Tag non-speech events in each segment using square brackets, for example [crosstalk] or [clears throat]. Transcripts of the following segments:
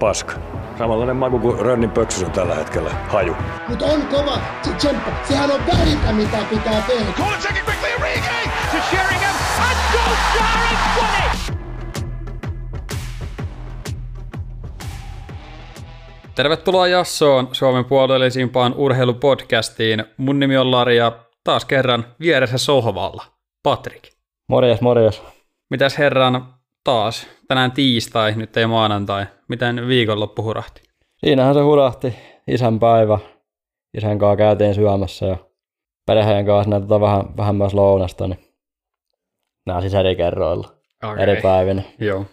paska. Samanlainen maku kuin Rönnin pöksys on tällä hetkellä. Haju. Mutta on kova se tsemppa. Sehän on vähintä, mitä pitää tehdä. Taken quickly, Origi to Sheringham, and Solskjaer has won it! Tervetuloa Jassoon, Suomen puolellisimpaan urheilupodcastiin. Mun nimi on Lari ja taas kerran vieressä sohvalla. Patrik. Morjes, morjes. Mitäs herran taas? Tänään tiistai, nyt ei maanantai. Miten viikonloppu hurahti? Siinähän se hurahti. Isän päivä. Isän kanssa käytiin syömässä ja perheen kanssa näytetään vähän, vähän myös lounasta, niin nämä siis eri kerroilla, Okay. eri päivinä. Joo.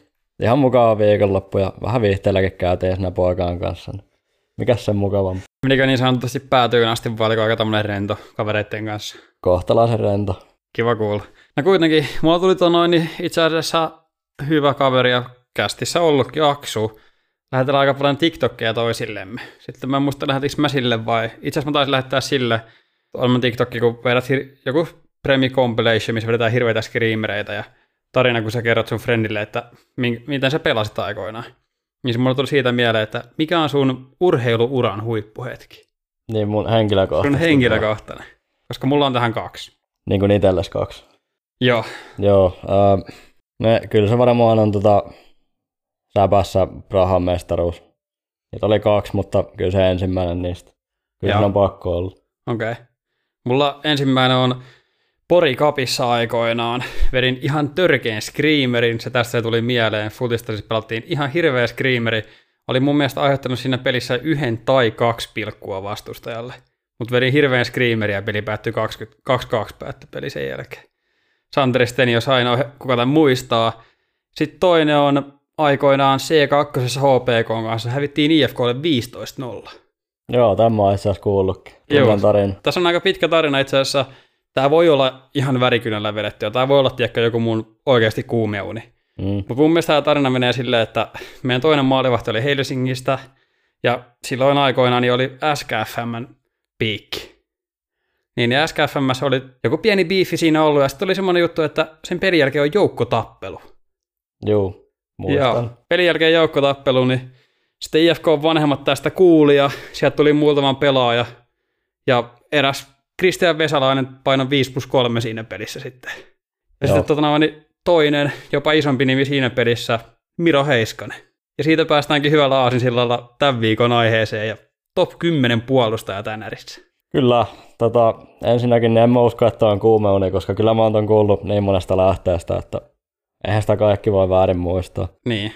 Ihan mukava viikonloppu ja vähän viihteelläkin käytiin siinä poikaan kanssa. Niin mikäs sen mukavampi? Menikö niin sanotusti päätyyn asti vai oliko aika tämmönen rento kavereiden kanssa? Kohtalaisen rento. Kiva kuulla. No kuitenkin, mulla tuli tuo noin niin itse asiassa hyvä kaveri ja kästissä ollutkin Aksu. Lähetellään aika paljon TikTokia toisillemme. Sitten mä en muista lähetinkö mä sille vai, itse asiassa mä taisin lähettää sille, on TikTokki, kun vedät hir- joku Premi Compilation, missä vedetään hirveitä screamereitä ja tarina, kun sä kerrot sun friendille, että min- miten sä pelasit aikoinaan. Niin se mulle tuli siitä mieleen, että mikä on sun urheiluuran huippuhetki? Niin mun henkilökohtaisesti. Sun henkilökohtainen. Koska mulla on tähän kaksi. Niin kuin itelles kaksi. Joo, Joo, ää, me, kyllä se varmaan on tota, säpässä Prahan mestaruus. Niitä oli kaksi, mutta kyllä se ensimmäinen niistä. Kyllä Joo. se on pakko olla. Okei. Okay. Mulla ensimmäinen on Pori Kapissa aikoinaan. Vedin ihan törkeän screamerin, se tästä tuli mieleen. Futista siis pelattiin ihan hirveä screameri. Oli mun mielestä aiheuttanut siinä pelissä yhden tai kaksi pilkkua vastustajalle. Mutta vedin hirveän screamerin ja peli päättyi 20 2-2 päättyi peli sen jälkeen. Santeri jos ainoa kuka tämän muistaa. Sitten toinen on aikoinaan C2 HPK kanssa. Hävittiin IFKlle 15-0. Joo, tämä on itse asiassa kuullutkin. Joo. Tarina. Tässä on aika pitkä tarina itse asiassa. Tämä voi olla ihan värikynällä vedetty, ja tämä voi olla tiedätkö, joku mun oikeasti kuumeuni. Mm. Mutta mun mielestä tämä tarina menee silleen, että meidän toinen maalivahti oli Helsingistä, ja silloin aikoinaan niin oli SKFM piikki. Niin ja SKFM oli joku pieni biifi siinä ollut, ja sitten oli semmoinen juttu, että sen pelin jälkeen on joukkotappelu. Joo, muistan. Joo, pelin jälkeen joukkotappelu, niin sitten IFK vanhemmat tästä kuuli ja sieltä tuli muutaman pelaaja. Ja eräs Kristian Vesalainen paino 5 plus 3 siinä pelissä sitten. Ja Joo. sitten tota, niin toinen, jopa isompi nimi siinä pelissä, Miro Heiskanen. Ja siitä päästäänkin hyvällä aasinsillalla tämän viikon aiheeseen ja top 10 puolustaja tänärissä. Kyllä, tota, ensinnäkin en mä usko, että on kuumeuni, koska kyllä mä oon ton kuullut niin monesta lähteestä, että eihän sitä kaikki voi väärin muistaa. Niin,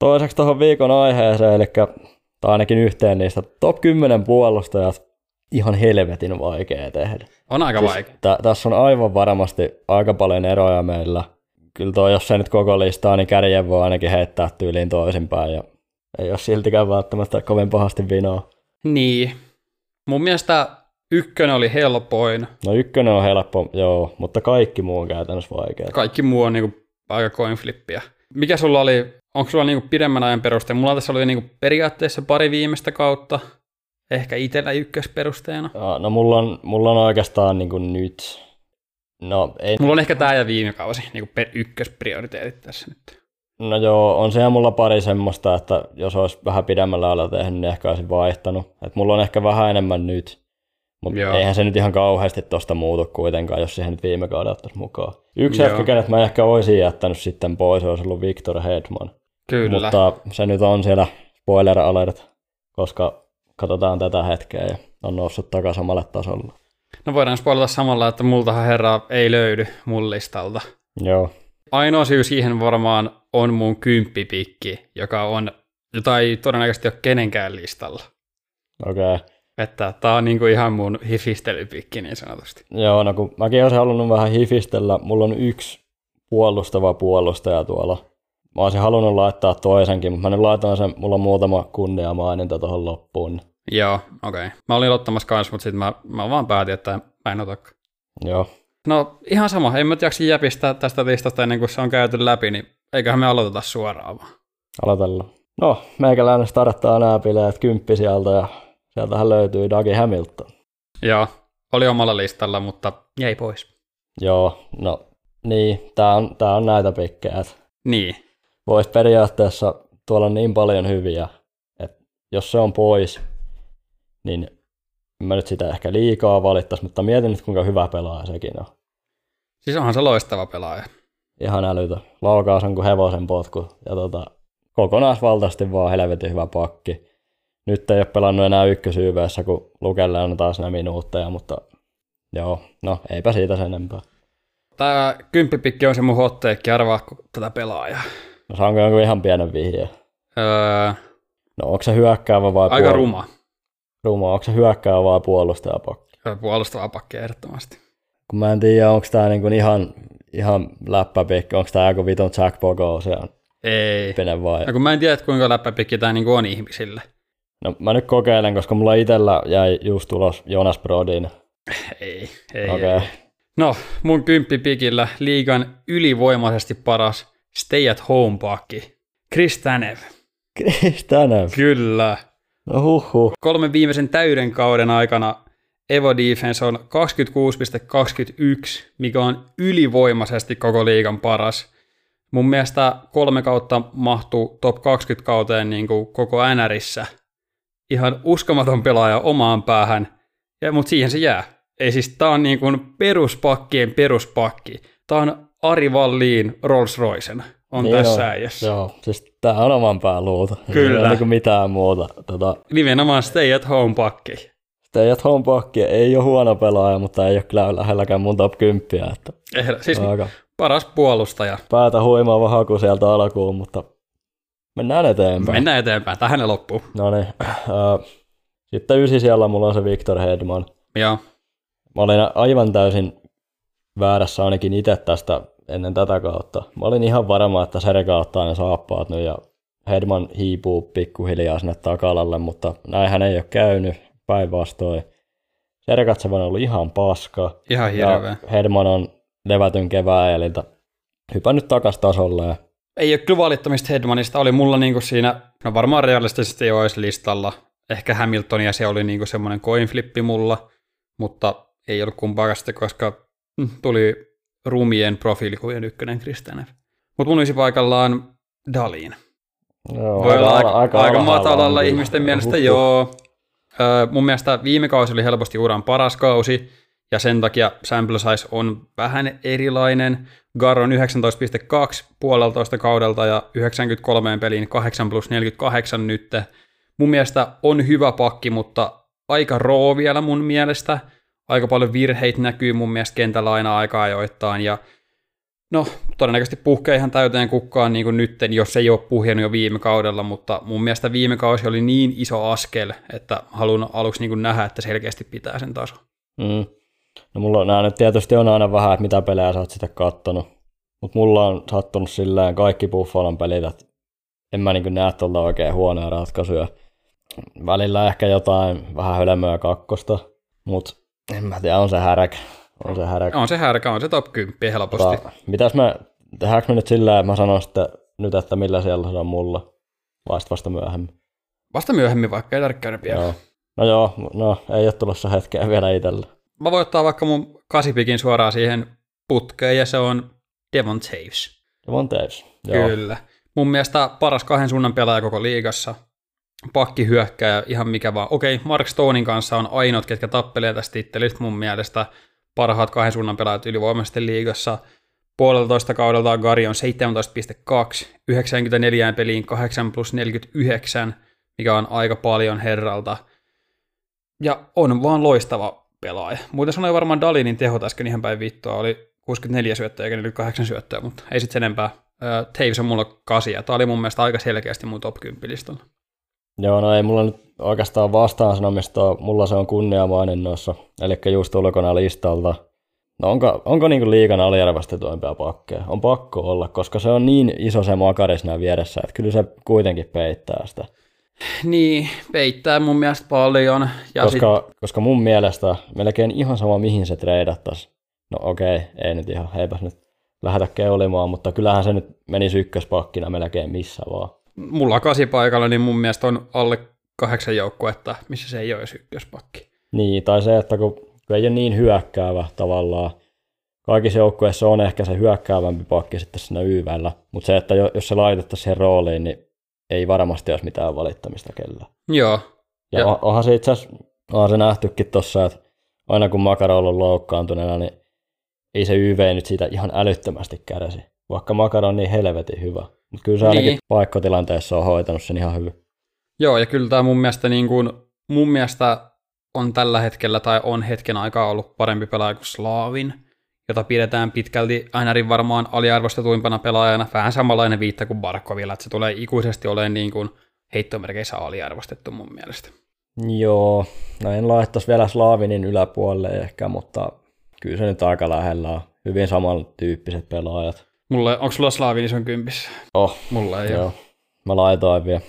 Toiseksi tuohon viikon aiheeseen, eli tai ainakin yhteen niistä top 10 puolustajat, ihan helvetin vaikea tehdä. on aika vaikea. Tä, tässä on aivan varmasti aika paljon eroja meillä. Kyllä tuo, jos se nyt koko listaa, niin kärjen voi ainakin heittää tyyliin toisinpäin ja ei ole siltikään välttämättä kovin pahasti vinoa. Niin. Mun mielestä ykkönen oli helpoin. No ykkönen on helppo, joo, mutta kaikki muu on käytännössä vaikeaa. kaikki muu on niinku aika coin flippiä. Mikä sulla oli, onko sulla niinku pidemmän ajan peruste? Mulla tässä oli niinku periaatteessa pari viimeistä kautta, ehkä itsellä ykkösperusteena. Ja, No mulla on, mulla on oikeastaan niin kuin nyt, no ei, Mulla on ehkä tää ja viime kausi, niinku per ykkösprioriteetit tässä nyt. no joo, on siellä mulla pari semmoista, että jos olisi vähän pidemmällä ajalla tehnyt, niin ehkä olisin vaihtanut. Et mulla on ehkä vähän enemmän nyt, mutta eihän se nyt ihan kauheasti tosta muutu kuitenkaan, jos siihen nyt viime kauden ottaisi mukaan. Yksi Joo. ehkä, kenet mä ehkä olisin jättänyt sitten pois, olisi ollut Victor Hedman. Kyllä. Mutta se nyt on siellä spoiler alert, koska katsotaan tätä hetkeä ja on noussut takaisin samalle tasolle. No voidaan spoilata samalla, että multahan herra ei löydy mun listalta. Joo, Ainoa syy siihen varmaan on mun kymppipikki, joka on, jota ei todennäköisesti ole kenenkään listalla. okei. Okay. Että tää on niinku ihan mun hifistelypikki niin sanotusti. Joo, no kun mäkin olisin halunnut vähän hifistellä, mulla on yksi puolustava puolustaja tuolla. Mä olisin halunnut laittaa toisenkin, mutta mä nyt laitan sen, mulla on muutama kunnia maininta tuohon loppuun. Joo, okei. Okay. Mä olin ottamassa kanssa, mutta sitten mä, mä vaan päätin, että mä en otakaan. Joo, No ihan sama, en mä jaksa jäpistää tästä listasta ennen kuin se on käyty läpi, niin eiköhän me aloiteta suoraan vaan. aloitellaan. No, meikäläinen starttaa nämä bileet kymppi sieltä ja sieltähän löytyy Dougie Hamilton. Joo, oli omalla listalla, mutta jäi pois. Joo, no niin, tää on, tää on näitä pikkejä. että Niin, Vois periaatteessa tuolla on niin paljon hyviä, jos se on pois, niin mä nyt sitä ehkä liikaa valittaisi, mutta mietin nyt kuinka hyvä pelaaja sekin on. Siis onhan se loistava pelaaja. Ihan älytö. Laukaus on kuin hevosen potku. Ja tota, kokonaisvaltaisesti vaan helvetin hyvä pakki. Nyt ei ole pelannut enää ykkösyyveessä, kun Lukelle on taas nämä minuutteja, mutta joo, no eipä siitä sen enempää. Tää kymppipikki on se mun hotteekki, arvaa tätä pelaajaa. No saanko jonkun ihan pienen vihjeen? Öö, No onko se hyökkäävä vai aika puol- ruma. ruma? Onko se hyökkäävä vai puolustajapakki? Öö, Puolustava pakki ehdottomasti. Kun mä en tiedä, onko tämä niinku ihan, ihan läppäpikki, onko tämä joku vitun Jack Bogo se on Ei. pene vai? No kun mä en tiedä, kuinka läppäpikki tää niinku on ihmisille. No mä nyt kokeilen, koska mulla itellä jäi just tulos Jonas Brodin. Ei, ei, Okei. ei. No, mun kymppipikillä liigan ylivoimaisesti paras stay at home pakki. Chris Tanev. Kristanev. Kyllä. No huhhuh. Kolmen viimeisen täyden kauden aikana Evo Defense on 26,21, mikä on ylivoimaisesti koko liigan paras. Mun mielestä kolme kautta mahtuu top 20 kauteen niin kuin koko NRissä. Ihan uskomaton pelaaja omaan päähän, ja, mutta siihen se jää. Ei siis, tää on niin kuin peruspakkien peruspakki. Tää on Ari Valliin Rolls Roycen on niin tässä äijässä. Joo, siis tää on oman pään luuta. Kyllä. Ei ole niinku mitään muuta. Tota, Nimenomaan stay at home pakki. Stay at home pakki ei ole huono pelaaja, mutta ei ole kyllä lähelläkään mun top 10. Että Eh, siis aika paras puolustaja. päätä huimaava haku sieltä alkuun, mutta mennään eteenpäin. Mennään eteenpäin. Tähän ne loppuu. No niin. Sitten ysi siellä mulla on se Victor Hedman. Joo. Mä olin aivan täysin väärässä ainakin itse tästä ennen tätä kautta. Mä olin ihan varma, että Serga ottaa ne saappaat nyt ja Hedman hiipuu pikkuhiljaa sinne takalalle, mutta näinhän ei ole käynyt päinvastoin. Sergatsev on ollut ihan paska Ihan hirveä. ja Hedman on levätyn kevään eliltä hypännyt takas tasolle ja Ei ole kyllä valittamista Hedmanista. Oli mulla niinku siinä, no varmaan realistisesti jo olisi listalla. Ehkä Hamiltonia se oli niinku semmoinen coin flippi mulla, mutta ei ollut kumpaakaan sitten, koska mm, tuli rumien profiilikuvien ykkönen Kristanev. Mutta mun olisi paikallaan Dalin. Joo, Voi olla aika, aika, aika matalalla ihmisten mielestä, Huhhuh. joo. Öö, mun mielestä viime kausi oli helposti uran paras kausi, ja sen takia sample size on vähän erilainen. Gar on 19,2 puoleltoista kaudelta ja 93 peliin 8 plus 48 nyt. Mun mielestä on hyvä pakki, mutta aika roo vielä mun mielestä. Aika paljon virheitä näkyy mun mielestä kentällä aina aika ajoittain, ja No, todennäköisesti puhkee ihan täyteen kukkaan niin kuin nytten, jos ei ole puhjennut jo viime kaudella, mutta mun mielestä viime kausi oli niin iso askel, että haluan aluksi niin kuin nähdä, että selkeästi pitää sen taso. Mm. No mulla nämä nyt tietysti on aina vähän, että mitä pelejä sä oot sitten kattonut. Mutta mulla on sattunut silleen kaikki Buffalon pelit, että en mä niin näe tuolta oikein huonoja ratkaisuja. Välillä ehkä jotain vähän hölmöä kakkosta, mutta en mä tiedä, on se häräk. On se häräk. On se härkä, on se top 10 helposti. Tota, mitäs me, tehdäänkö me nyt sillä että mä sanon sitten nyt, että millä siellä se on mulla? Vai vasta myöhemmin? Vasta myöhemmin, vaikka ei tarvitse käydä vielä. Joo. No joo, no ei ole tulossa hetkeä vielä itsellä. Mä voin ottaa vaikka mun kasipikin suoraan siihen putkeen, ja se on Devon Taves. Devon Taves. Joo. Kyllä. Mun mielestä paras kahden suunnan pelaaja koko liigassa. Pakki hyökkää ihan mikä vaan. Okei, Mark Stonein kanssa on ainoat, ketkä tappelee tästä tittelistä mun mielestä. Parhaat kahden suunnan pelaajat ylivoimaisesti liigassa. Puoleltoista kaudelta Gari on 17,2, 94 peliin 8 plus 49, mikä on aika paljon herralta. Ja on vaan loistava pelaaja. Muuten sanoi varmaan Dalinin tehot äsken ihan päin vittua, oli 64 syöttöä eikä 48 syöttöä, mutta ei sitten enempää. Ö, Taves on mulla kasia. Tämä oli mun mielestä aika selkeästi mun top 10 listalla. Joo, no ei mulla nyt oikeastaan vastaan sanomista, mulla se on kunniamaininnoissa, eli just ulkona listalta. No onko, onko niinku liikan aliarvostetuimpia pakkeja? On pakko olla, koska se on niin iso se makari siinä vieressä, että kyllä se kuitenkin peittää sitä. Niin, peittää mun mielestä paljon. Ja Koska, koska mun mielestä melkein ihan sama mihin se treidattaisi. No okei, ei nyt ihan, eipäs nyt lähdetä keulimaan, mutta kyllähän se nyt menisi ykköspakkina melkein missä vaan. sit mulla kasipaikalla, niin mun mielestä on alle kahdeksan joukkuetta, missä se ei ole edes ykköspakki. Niin, tai se, että kun, kun ei ole niin hyökkäävä tavallaan, kaikissa joukkueissa on ehkä se hyökkäävämpi pakki sitten siinä YVllä, mutta se, että jo- jos se laitettaisiin siihen rooliin, niin ei varmasti olisi mitään valittamista kellään. Joo. Ja, Ja- onhan se itse asiassa, onhan se nähtykin tossa, että aina kun Makaro on ollut loukkaantuneena, niin ei se YV nyt siitä ihan älyttömästi kärsi. Vaikka Makaro on niin helvetin hyvä. Mutta kyllä se ainakin niin. paikkotilanteessa on hoitanut sen ihan hyvin. Joo, ja kyllä tämä mun mielestä, niin kuin, mun mielestä on tällä hetkellä tai on hetken aikaa ollut parempi pelaaja kuin Slaavin, jota pidetään pitkälti ainakin varmaan aliarvostetuimpana pelaajana, vähän samanlainen viitta kuin Barkovilla, että se tulee ikuisesti olemaan niin kuin heittomerkeissä aliarvostettu mun mielestä. Joo, no en laittaisi vielä Slaavinin yläpuolelle ehkä, mutta kyllä se nyt aika lähellä on. Hyvin samantyyppiset pelaajat. Mulle, onko sulla Slaavin ison kympis? Oh, Mulla ei joo. ole. Mä laitoin vielä.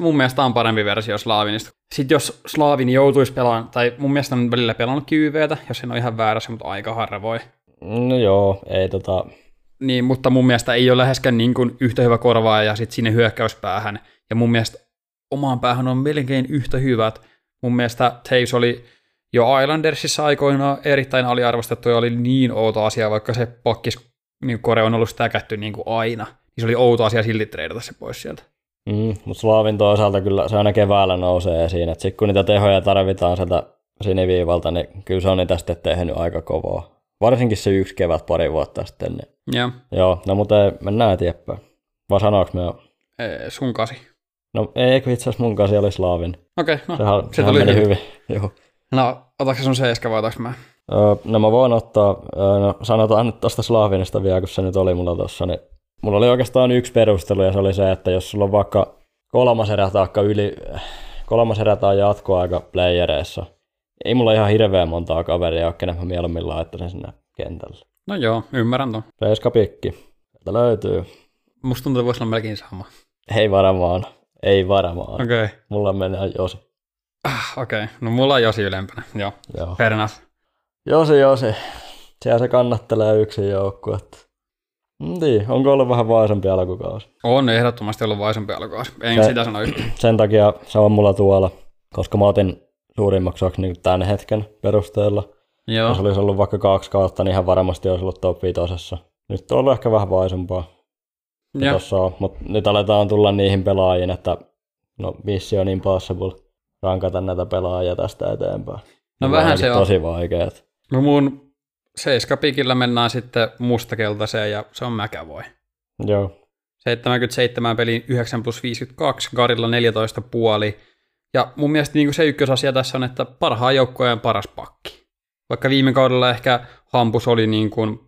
Mun mielestä on parempi versio Slaavinista. Sitten jos Slaavin joutuisi pelaamaan, tai mun mielestä on välillä pelannut QVtä, jos en ole ihan väärässä, mutta aika harvoin. No joo, ei tota, Niin, mutta mun mielestä ei ole läheskään niin kuin yhtä hyvä korvaaja ja sitten sinne hyökkäyspäähän. Ja mun mielestä omaan päähän on melkein yhtä hyvät. Mun mielestä Taves oli jo Islandersissa aikoinaan erittäin aliarvostettu ja oli niin outo asia, vaikka se pakkis niin kore on ollut stäkätty niin kuin aina. Niin se oli outo asia silti treidata se pois sieltä. mm, mutta Slaavin toisaalta kyllä se aina keväällä nousee esiin. Sitten kun niitä tehoja tarvitaan sieltä siniviivalta, niin kyllä se on niitä sitten tehnyt aika kovaa. Varsinkin se yksi kevät pari vuotta sitten. Niin. Ja Joo, no mutta ei, mennään eteenpäin. Vai sanoinko me jo? ee, sun kasi. No eikö itse asiassa mun kanssa oli Slaavin. Okei, okay, no Sehän, se sehän tuli meni hyvin. hyvin. Joo. No, otatko sun seiska vai otaks mä? Öö, no mä voin ottaa, öö, no sanotaan nyt tuosta Slaavinista vielä, kun se nyt oli mulla tossa, niin mulla oli oikeastaan yksi perustelu ja se oli se, että jos sulla on vaikka kolmas erä taakka yli, kolmas erä tai jatkoaika playereissa, ei mulla ihan hirveän montaa kaveria ole, kenen mä mieluummin laittaisin sinne kentälle. No joo, ymmärrän ton. Reiska pikki, sieltä löytyy. Musta tuntuu, että voisi olla melkein sama. Ei varmaan, ei varmaan. Okei. Okay. Mulla menee Josi. Ah, okei. Okay. No mulla on Josi ylempänä. Joo, Joo. fair enough. Josi, Josi. Siellä se kannattelee yksin joukkuetta. Niin, onko ollut vähän vaisempi alkukausi? On ehdottomasti ollut vaisempi alkukausi. En Se- sitä sano yhtään. sen takia se on mulla tuolla, koska mä otin suurimmaksi osaksi niin tämän hetken perusteella. Joo. Jos olisi ollut vaikka kaksi kautta, niin ihan varmasti olisi ollut top viitosessa. Nyt on ollut ehkä vähän on, mutta nyt aletaan tulla niihin pelaajiin, että no mission impossible rankata näitä pelaajia tästä eteenpäin. No Ne vähän se on. Tosi vaikeat. no mun seiskapikillä mennään sitten mustakeltaiseen ja se on Mäkävoi. Joo, 77 peliin 9 plus 52, Garilla 14 puoli. Ja mun mielestä niin kuin se ykkösasia tässä on, että parhaan joukkueen paras pakki. Vaikka viime kaudella ehkä Hampus oli niin kuin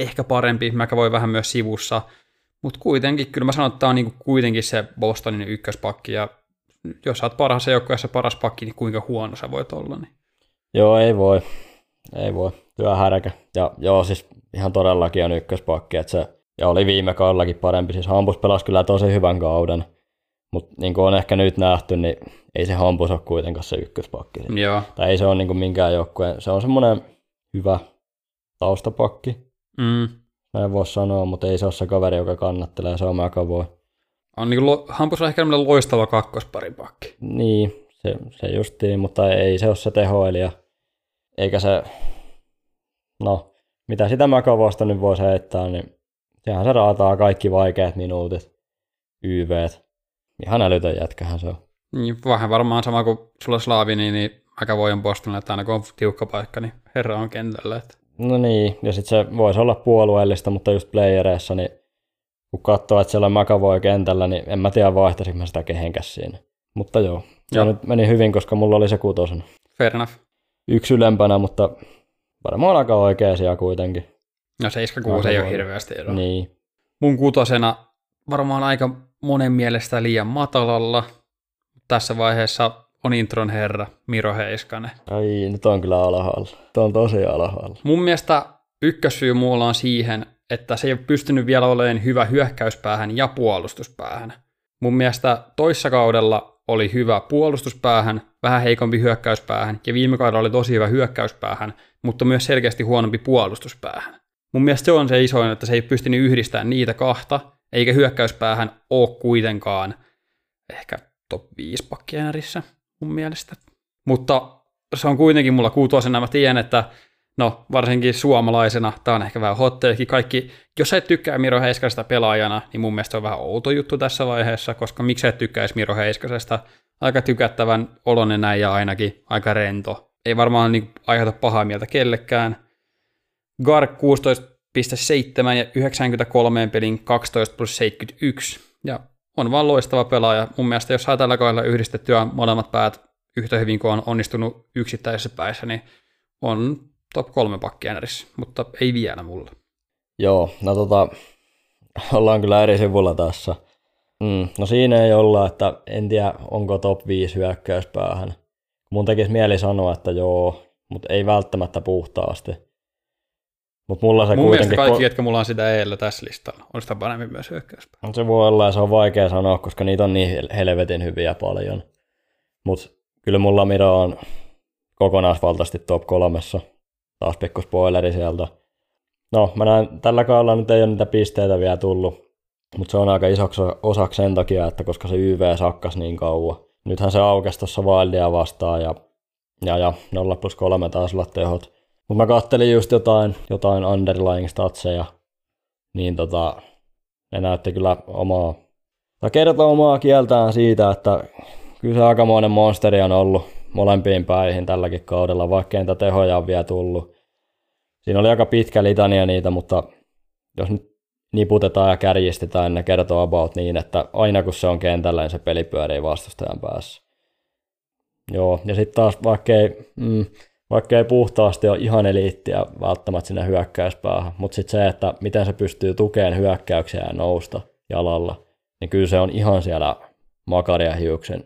ehkä parempi, mäkä voi vähän myös sivussa, mutta kuitenkin, kyllä mä sanon, että tämä on niin kuin kuitenkin se Bostonin ykköspakki, ja jos sä oot parhaassa joukkueessa paras pakki, niin kuinka huono sä voit olla. Niin. joo ei voi. Ei voi. Työhärkä. Ja joo, siis ihan todellakin on ykköspakki, että se ja oli viime kaudellakin parempi. Siis Hampus pelasi kyllä tosi hyvän kauden, mutta niin kuin on ehkä nyt nähty, niin ei se Hampus ole kuitenkaan se ykköspakki. Joo. Tai ei se ole niin kuin minkään joukkueen, se on semmoinen hyvä taustapakki, Mm. näin voisi sanoa, mutta ei se ole se kaveri, joka kannattelee, se on McAvoy. On niin kuin, Hampus on ehkä loistava kakkosparin pakki. Niin, se, se justiin, mutta ei se ole se tehoilija. Eikä se, no, mitä sitä McAvoysta nyt voisi heittää, niin sehän se raataa kaikki vaikeat minuutit, YVt. Ihan älytön jätkähän se on. Niin, vähän varmaan sama kuin sulla Slaavini, niin aika voi on Bostonille, että aina kun on tiukka paikka, niin herra on kentällä. Että. No niin, ja sitten se voisi olla puolueellista, mutta just playereissa, niin kun katsoo, että siellä on McAvoy kentällä, niin en mä tiedä vaihtaisinko mä sitä kehenkäs siinä. Mutta joo, se Joo. nyt meni hyvin, koska mulla oli se kutosen. Fair enough. Yksi ylempänä, mutta varmaan aika oikea siellä kuitenkin. No 76 ei Aika ole hirveästi eroa. Niin. Mun kutosena varmaan aika monen mielestä liian matalalla. Tässä vaiheessa on intron herra Miro Heiskanen. Ai, nyt on kyllä alhaalla. Tuo on tosi alhaalla. Mun mielestä ykkössyy muulla on siihen, että se ei ole pystynyt vielä olemaan hyvä hyökkäyspäähän ja puolustuspäähän. Mun mielestä toissa kaudella oli hyvä puolustuspäähän, vähän heikompi hyökkäyspäähän, ja viime kaudella oli tosi hyvä hyökkäyspäähän, mutta myös selkeästi huonompi puolustuspäähän. Mun mielestä se on se isoin, että se ei pystynyt yhdistämään niitä kahta, eikä hyökkäyspäähän ole kuitenkaan ehkä top 5 pakkiäänärissä mun mielestä. Mutta se on kuitenkin mulla kutosena, mä tiedän, että no varsinkin suomalaisena, tämä on ehkä vähän hotteekin. Kaikki, jos et tykkää Miro Heiskasesta pelaajana, niin mun mielestä on vähän outo juttu tässä vaiheessa, koska miksi et tykkäisi Miro Heiskasesta? Aika tykättävän olonen näin ja ainakin aika rento. Ei varmaan niin aiheuta pahaa mieltä kellekään. Gark 16,7 ja 93 pelin 12 plus 71. Ja on vaan loistava pelaaja. Mun mielestä jos saa tällä kaudella yhdistettyä molemmat päät yhtä hyvin kuin on onnistunut yksittäisessä päissä, niin on top kolme pakki NRissä, mutta ei vielä mulla. Joo, no tota, ollaan kyllä eri sivulla tässä. Mm, no siinä ei olla, että en tiedä onko top 5 hyökkäyspäähän. Mun tekisi mieli sanoa, että joo, mutta ei välttämättä puhtaasti. Mutta mulla se Mun kuitenkin... mielestä kaikki, jotka mulla on sitä eellä tässä listalla, on sitä paremmin myös hyökkäyspää. Se voi olla ja se on vaikea sanoa, koska niitä on niin helvetin hyviä paljon. Mutta kyllä mulla Miro on kokonaisvaltaisesti top kolmessa. Taas pikku spoileri sieltä. No, mä näen, tällä kaudella nyt ei ole niitä pisteitä vielä tullut, mutta se on aika isoksi osaksi sen takia, että koska se YV sakkas niin kauan. Nythän se aukesi tuossa Wildia vastaan ja, ja, ja 0 plus 3 taas olla tehot. Mutta mä kattelin just jotain, jotain underlying statseja, niin tota, ne näytti kyllä omaa, tai kertoo omaa kieltään siitä, että kyllä se aikamoinen monsteri on ollut molempiin päihin tälläkin kaudella, vaikka niitä tehoja on vielä tullut. Siinä oli aika pitkä litania niitä, mutta jos nyt niputetaan ja kärjistetään, ne kertoo about niin, että aina kun se on kentällä, niin se peli pyörii vastustajan päässä. Joo, ja sitten taas vaikka ei, mm, vaikka ei puhtaasti ole ihan eliittiä välttämättä sinne hyökkäyspäähän, mutta sitten se, että miten se pystyy tukemaan hyökkäyksiä ja nousta jalalla, niin kyllä se on ihan siellä Makaria hiuksen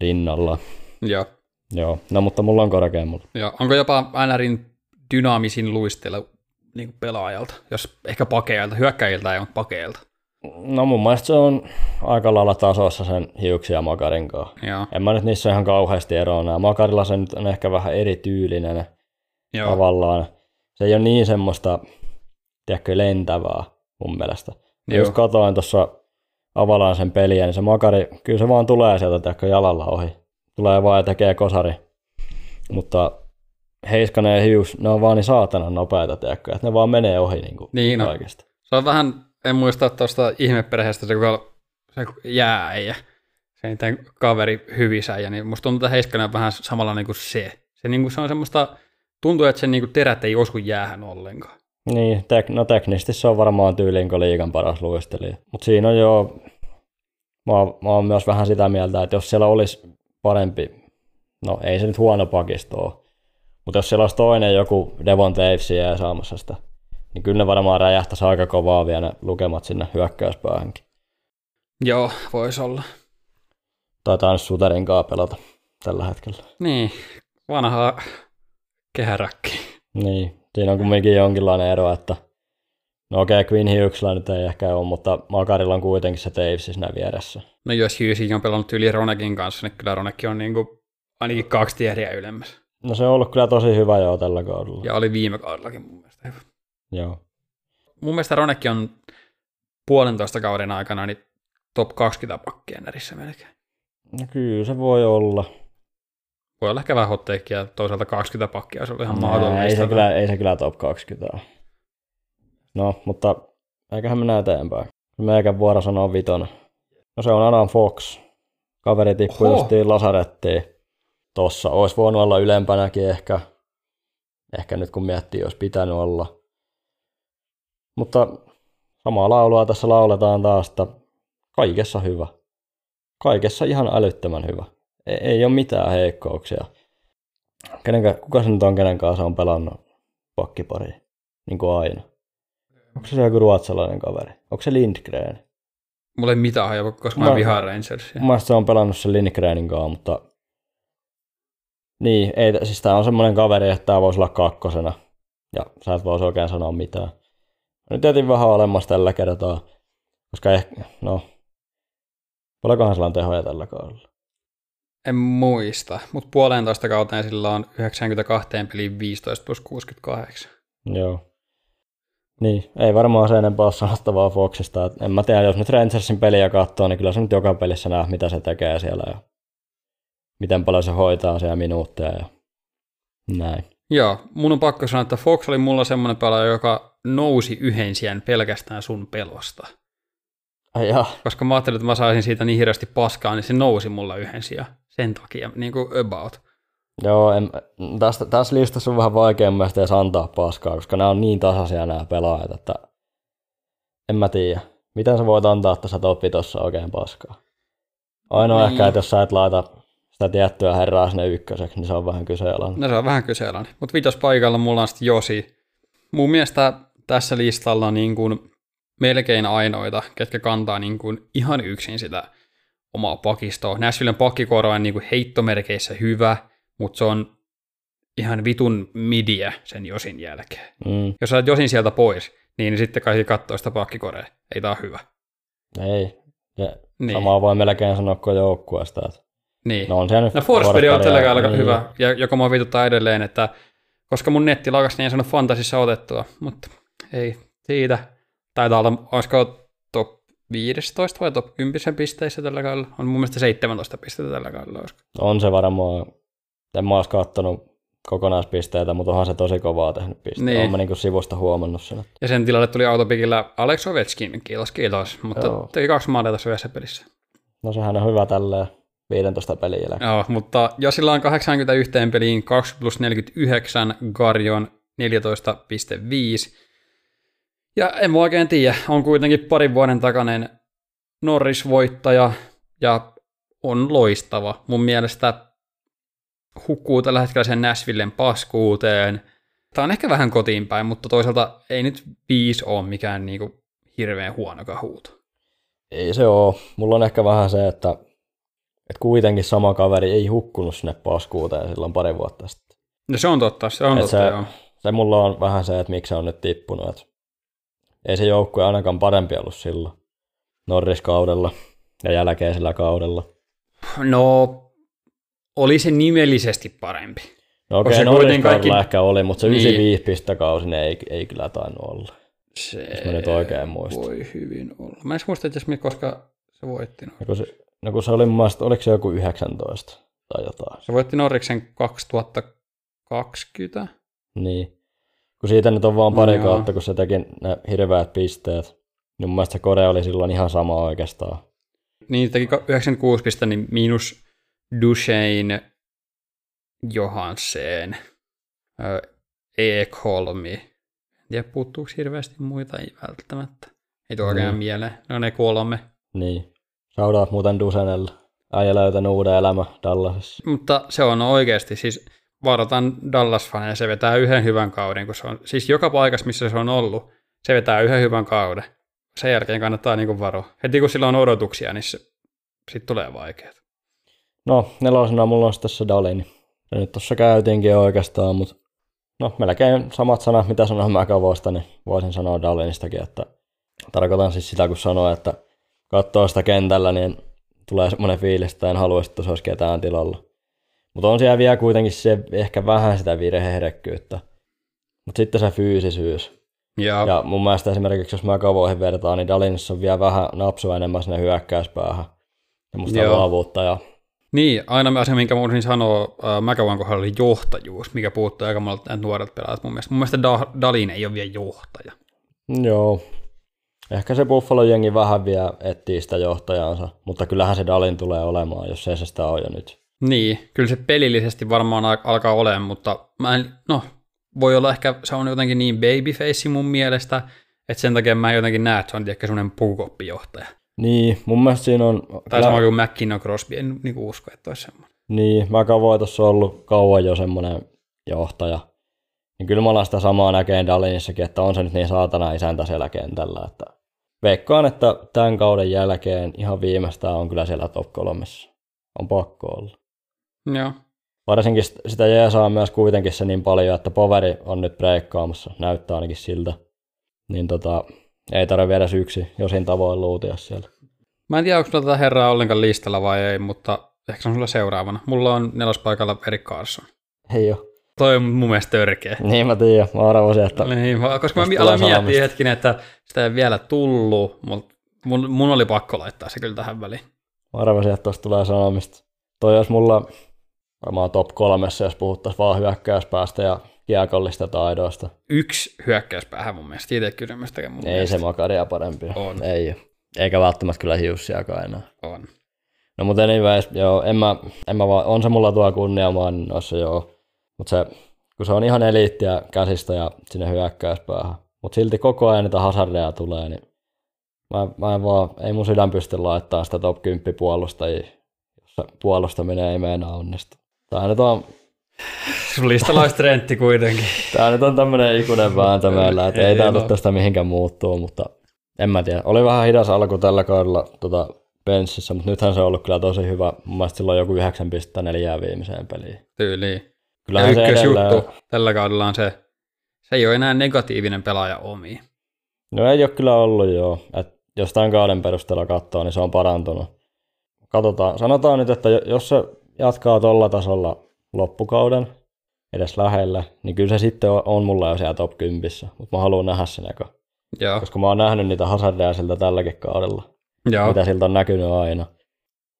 rinnalla. Joo. Joo, no mutta mulla on korkeammalla. Ja onko jopa NRin dynaamisin luistelu niin pelaajalta, jos ehkä pakeilta, hyökkäjiltä ei, mutta pakeilta. No mun mielestä se on aika lailla tasossa sen hiuksia Makarin kanssa. Joo. En mä nyt niissä ihan kauheasti eroa. Makarilla se nyt on ehkä vähän erityylinen Joo. tavallaan. Se ei ole niin semmoista, tiedätkö, lentävää mun mielestä. Joo. Jos katoin tuossa avalaan sen peliä, niin se Makari, kyllä se vaan tulee sieltä, tiedätkö, jalalla ohi. Tulee vaan ja tekee kosari. Mutta Heiskanen ja Hius, ne on vaan niin saatana nopeita, tiedätkö, että ne vaan menee ohi niin kuin Niin on. kaikesta. Se on vähän, en muista tuosta ihmeperheestä, se, se jäääijä, se niiden kaveri hyvisäijä, niin musta tuntuu, että Heiskanen on vähän samalla niin kuin se. Se, niin kuin, se on semmoista, tuntuu, että sen niin kuin terät ei osu jäähän ollenkaan. Niin, tek- no teknisesti se on varmaan tyyliin kuin liikan paras luistelija. Mutta siinä on jo, mä mä oon myös vähän sitä mieltä, että jos siellä olisi parempi, no ei se nyt huono pakisto mutta jos siellä olisi toinen joku Devon Tavesia ja saamassa sitä, niin kyllä ne varmaan räjähtäisi aika kovaa vielä ne lukemat sinne hyökkäyspäähänkin. Joo, voisi olla. Taitaa nyt Suterin kanssa pelata tällä hetkellä. Niin, vanha kehäräkki. Niin, siinä on kumminkin jonkinlainen ero, että no okei, okay, Queen Hughesilla nyt ei ehkä ole, mutta Makarilla on kuitenkin se Taves siinä vieressä. No jos Hughes on pelannut yli Ronekin kanssa, niin kyllä Ronekki on niin kuin ainakin kaksi tieriä ylemmäs. No se on ollut kyllä tosi hyvä jo tällä kaudella. Ja oli viime kaudellakin mun mielestä hyvä. Joo. Mun mielestä Ronekki on puolentoista kauden aikana niin top 20 pakkia närissä melkein. No kyllä se voi olla. Voi olla ehkä vähän hotteikkiä, ja toisaalta 20 pakkia, se oli ihan mahdollista. ei, se kyllä, ei se kyllä top 20 ole. No, mutta eiköhän mennä eteenpäin. Meikän vuoro sanoo vitona. No se on Adam Fox. Kaveri tippui Oho. justiin lasarettiin. Tossa olisi voinut olla ylempänäkin ehkä. Ehkä nyt kun miettii, olisi pitänyt olla. Mutta samaa laulua tässä lauletaan taas, että kaikessa hyvä. Kaikessa ihan älyttömän hyvä. Ei, ei ole mitään heikkouksia. Kenenkä, kuka se nyt on, kenen kanssa on pelannut pakkipari? Niin kuin aina. Onko se joku ruotsalainen kaveri? Onko se Lindgren? Mulla ei mitään hajua, koska mä, Mä- mä vihaan Rangersia. Mielestä se on pelannut sen Lindgrenin kanssa, mutta niin, ei, siis tää on semmoinen kaveri, että tää voisi olla kakkosena. Ja sä et voisi oikein sanoa mitään. Nyt jätin vähän olemassa tällä kertaa, koska ehkä, no, paljonkohan sillä on tehoja tällä kaudella? En muista, mutta puolentoista kauteen sillä on 92 peliin 15 plus 68. Joo. Niin, ei varmaan se enempää ole sanottavaa Foxista. Et en mä tiedä, jos nyt Rangersin peliä katsoo, niin kyllä se nyt joka pelissä näe, mitä se tekee siellä ja miten paljon se hoitaa siellä minuutteja ja näin. Joo, mun on pakko sanoa, että Fox oli mulla semmoinen pelaaja, joka nousi yhden sijaan pelkästään sun pelosta. Ai jaa. Koska mä ajattelin, että mä saisin siitä niin hirveästi paskaa, niin se nousi mulla yhden sijaan. Sen takia, niin kuin about. Joo, en, tästä, tässä listassa on vähän vaikea mun mielestä edes antaa paskaa, koska nämä on niin tasaisia nämä pelaajat, että en mä tiedä. Miten sä voit antaa tässä top tuossa oikein paskaa? Ainoa Niin. ehkä, että jos sä et laita sitä tiettyä herraa sinne ykköseksi, niin se on vähän kyseenalainen. No se on vähän kyseenalainen. Mutta vitospaikalla mulla on sitten Josi. Mun mielestä tässä listalla on niin kuin melkein ainoita, ketkä kantaa niin kuin ihan yksin sitä omaa pakistoa. Nashvillen pakkikoro on niin kuin heittomerkeissä hyvä, mutta se on ihan vitun midiä sen Josin jälkeen. Mm, Jos saat Josin sieltä pois, niin sitten kai katsoo sitä pakkikorea. Ei tää ole hyvä. ei. Ja Niin. Samaa voi melkein sanoa kuin joukkueesta. Että Niin. no on siellä nyt No Forsberg on tällä aika niin. hyvä, ja joka mua vituttaa edelleen, että koska mun netti lakas, niin en saanut fantasissa otettua, mutta ei siitä. Taitaa olla, olisiko top 15 vai top 10 pisteissä tällä kaudella? On mun mielestä 17 pistettä tällä kaudella. Olisiko? On se varmaan, en mä ois kattonut kokonaispisteitä, mutta onhan se tosi kovaa tehnyt pisteitä. Niin. Niin. Olen mä niinku sivusta huomannut sen. että- Ja sen tilalle tuli autopikillä Alex Ovechkin, kiitos kiitos, mutta Joo. teki kaksi maalia tässä yhdessä pelissä. No sehän on hyvä tälleen 15 pelin jälkeen. Joo, mutta Josilla on 81 peliin 2 plus 49, Garjon 14,5. Ja en mä oikein tiedä, on kuitenkin parin vuoden takainen Norris-voittaja ja on loistava. Mun mielestä hukkuu tällä hetkellä sen Nashvillen paskuuteen. Tämä on ehkä vähän kotiin päin, mutta toisaalta ei nyt viisi ole mikään niinku hirveän huono huuto. Ei se oo. Mulla on ehkä vähän se, että, että kuitenkin sama kaveri ei hukkunut sinne paskuuteen silloin pari vuotta sitten. No se on totta, se on Et totta, se- joo. Se mulla on vähän se, että miksi se on nyt tippunut. Että ei se joukkue ainakaan parempi ollut silloin Norris-kaudella ja jälkeisellä kaudella. No, oli se nimellisesti parempi. No okei, okay, Norris-kaudella kaikki- ehkä oli, mutta se Niin. 95 pistakausi niin ei, ei kyllä tainnut olla. Se Jos mä nyt oikein muistan. voi hyvin olla. Mä en muista, että koska se voitti. No. Se, no kun se oli mun mielestä, oliko se joku 19 tai jotain. Se voitti Norriksen 2020. Niin. Kun siitä nyt on vaan pari No joo. kautta, kun se teki ne hirveät pisteet, niin mun mielestä se Korea oli silloin ihan sama oikeastaan. Niin teki ka- 96 pistettä, niin miinus Duchesne, Johansen, ö, Ekholmi. En tiedä, puuttuuko hirveästi muita, ei välttämättä. Ei tuo oikein Mm. mieleen. No ne kolme. Niin. Shoutout muuten Dusenelle. Äijä löytänyt uuden elämä Dallasissa. Mutta se on oikeasti, siis varoitan Dallas-faneja, se vetää yhden hyvän kauden, kun se on, siis joka paikassa, missä se on ollut, se vetää yhden hyvän kauden. Sen jälkeen kannattaa niinku varoa. Heti kun sillä on odotuksia, niin se, sit tulee vaikeaa. No, nelosena mulla on sitten se Dalini. Se nyt tossa käytiinkin oikeastaan, mutta no melkein samat sanat, mitä sanoin Mäkavoista, niin voisin sanoa Dalinistakin, että tarkoitan siis sitä, kun sanoo, että katsoo sitä kentällä, niin tulee semmoinen fiilis, että en haluaisi, että se olisi ketään tilalla. Mutta on siellä vielä kuitenkin se, ehkä vähän sitä virheherkkyyttä. Mutta sitten se fyysisyys. Ja, Ja mun mielestä esimerkiksi, jos Mäkavoihin vertaan, niin Dalinissa on vielä vähän napsua enemmän sinne hyökkäyspäähän. Ja musta luovuutta ja niin, aina asia, minkä mä voisin sanoa äh, Mäkävan kohdalla oli johtajuus, mikä puuttuu aika monelta näitä nuoret pelaajat mun mielestä. Mun mielestä da- Dalin ei ole vielä johtaja. Joo. Ehkä se Buffalo jengi vähän vielä etsii sitä johtajansa, mutta kyllähän se Dalin tulee olemaan, jos ei se sitä ole jo nyt. Niin, kyllä se pelillisesti varmaan al- alkaa olemaan, mutta mä en, no, voi olla ehkä se on jotenkin niin babyface mun mielestä, että sen takia mä en jotenkin näe, että se on ehkä semmoinen pukoppijohtaja. Niin, mun mielestä siinä on... Tai sama kuin McKinnon Crosby, en niin usko, että olisi semmoinen. Niin, mä kavoin tuossa ollut kauan jo semmoinen johtaja. Niin kyllä mä sitä samaa näkeen Dalinissakin, että on se nyt niin saatana isäntä siellä kentällä. Että veikkaan, että tämän kauden jälkeen ihan viimeistään on kyllä siellä top kolmessa. On pakko olla. Joo. Varsinkin sit- sitä jeesaa myös kuitenkin se niin paljon, että poveri on nyt breikkaamassa, näyttää ainakin siltä. Niin tota, ei tarvitse viedä yksi josin tavoin luutia siellä. Mä en tiedä, onko tätä herraa ollenkaan listalla vai ei, mutta ehkä se on sulla seuraavana. Mulla on nelospaikalla Erik Carson. Ei oo. Toi on mun mielestä törkeä. Niin mä tiedän, mä arvasin, että Niin, koska mä aloin miettiä hetkinen, että sitä ei vielä tullut, mutta mun, mun oli pakko laittaa se kyllä tähän väliin. Mä arvasin, että tosta tulee sanomista. Toi olisi mulla varmaan top kolmessa, jos puhuttaisiin vaan hyökkäyspäästä ja kiekollista taidoista. Yksi hyökkäyspäähän mun mielestä, siitä ei kysymystäkään mun Ei mielestä. se Makaria parempi. On. Ei. Eikä välttämättä kyllä hiussiakaan enää. On. No mutta anyways, joo, en mä, en mä vaan, on se mulla tuo kunnia noissa joo. Mutta se, kun se on ihan eliittiä käsistä ja sinne hyökkäyspäähän. Mutta silti koko ajan niitä hazardeja tulee, niin mä, mä en vaan, ei mun sydän pysty laittamaan sitä top 10 puolustajia, jossa puolustaminen ei meinaa onnistu. Tää nyt on, Sun listalla olisi Trentti kuitenkin. [laughs] tää nyt on tämmönen ikuinen vääntö meillä, että ei, Ei tää tästä mihinkään muuttuu, mutta en mä tiedä. Oli vähän hidas alku tällä kaudella tota, benchissä, mutta nythän se on ollut kyllä tosi hyvä. Mun mielestä silloin joku 9,4 viimeiseen peliin. Tyyliin. Ja Kyllähän se ykkösjuttu edelleen, tällä kaudella on se, se ei ole enää negatiivinen pelaaja omiin. no ei ole kyllä ollut joo. Et jos tämän kauden perusteella katsoo, niin se on parantunut. Katsotaan, sanotaan nyt, että jos se jatkaa tuolla tasolla loppukauden edes lähellä, niin kyllä se sitten on, mulla jo siellä top 10, mutta mä haluan nähdä sen eka. Joo. Koska mä oon nähnyt niitä hazardeja siltä tälläkin kaudella. Joo. mitä siltä on näkynyt aina.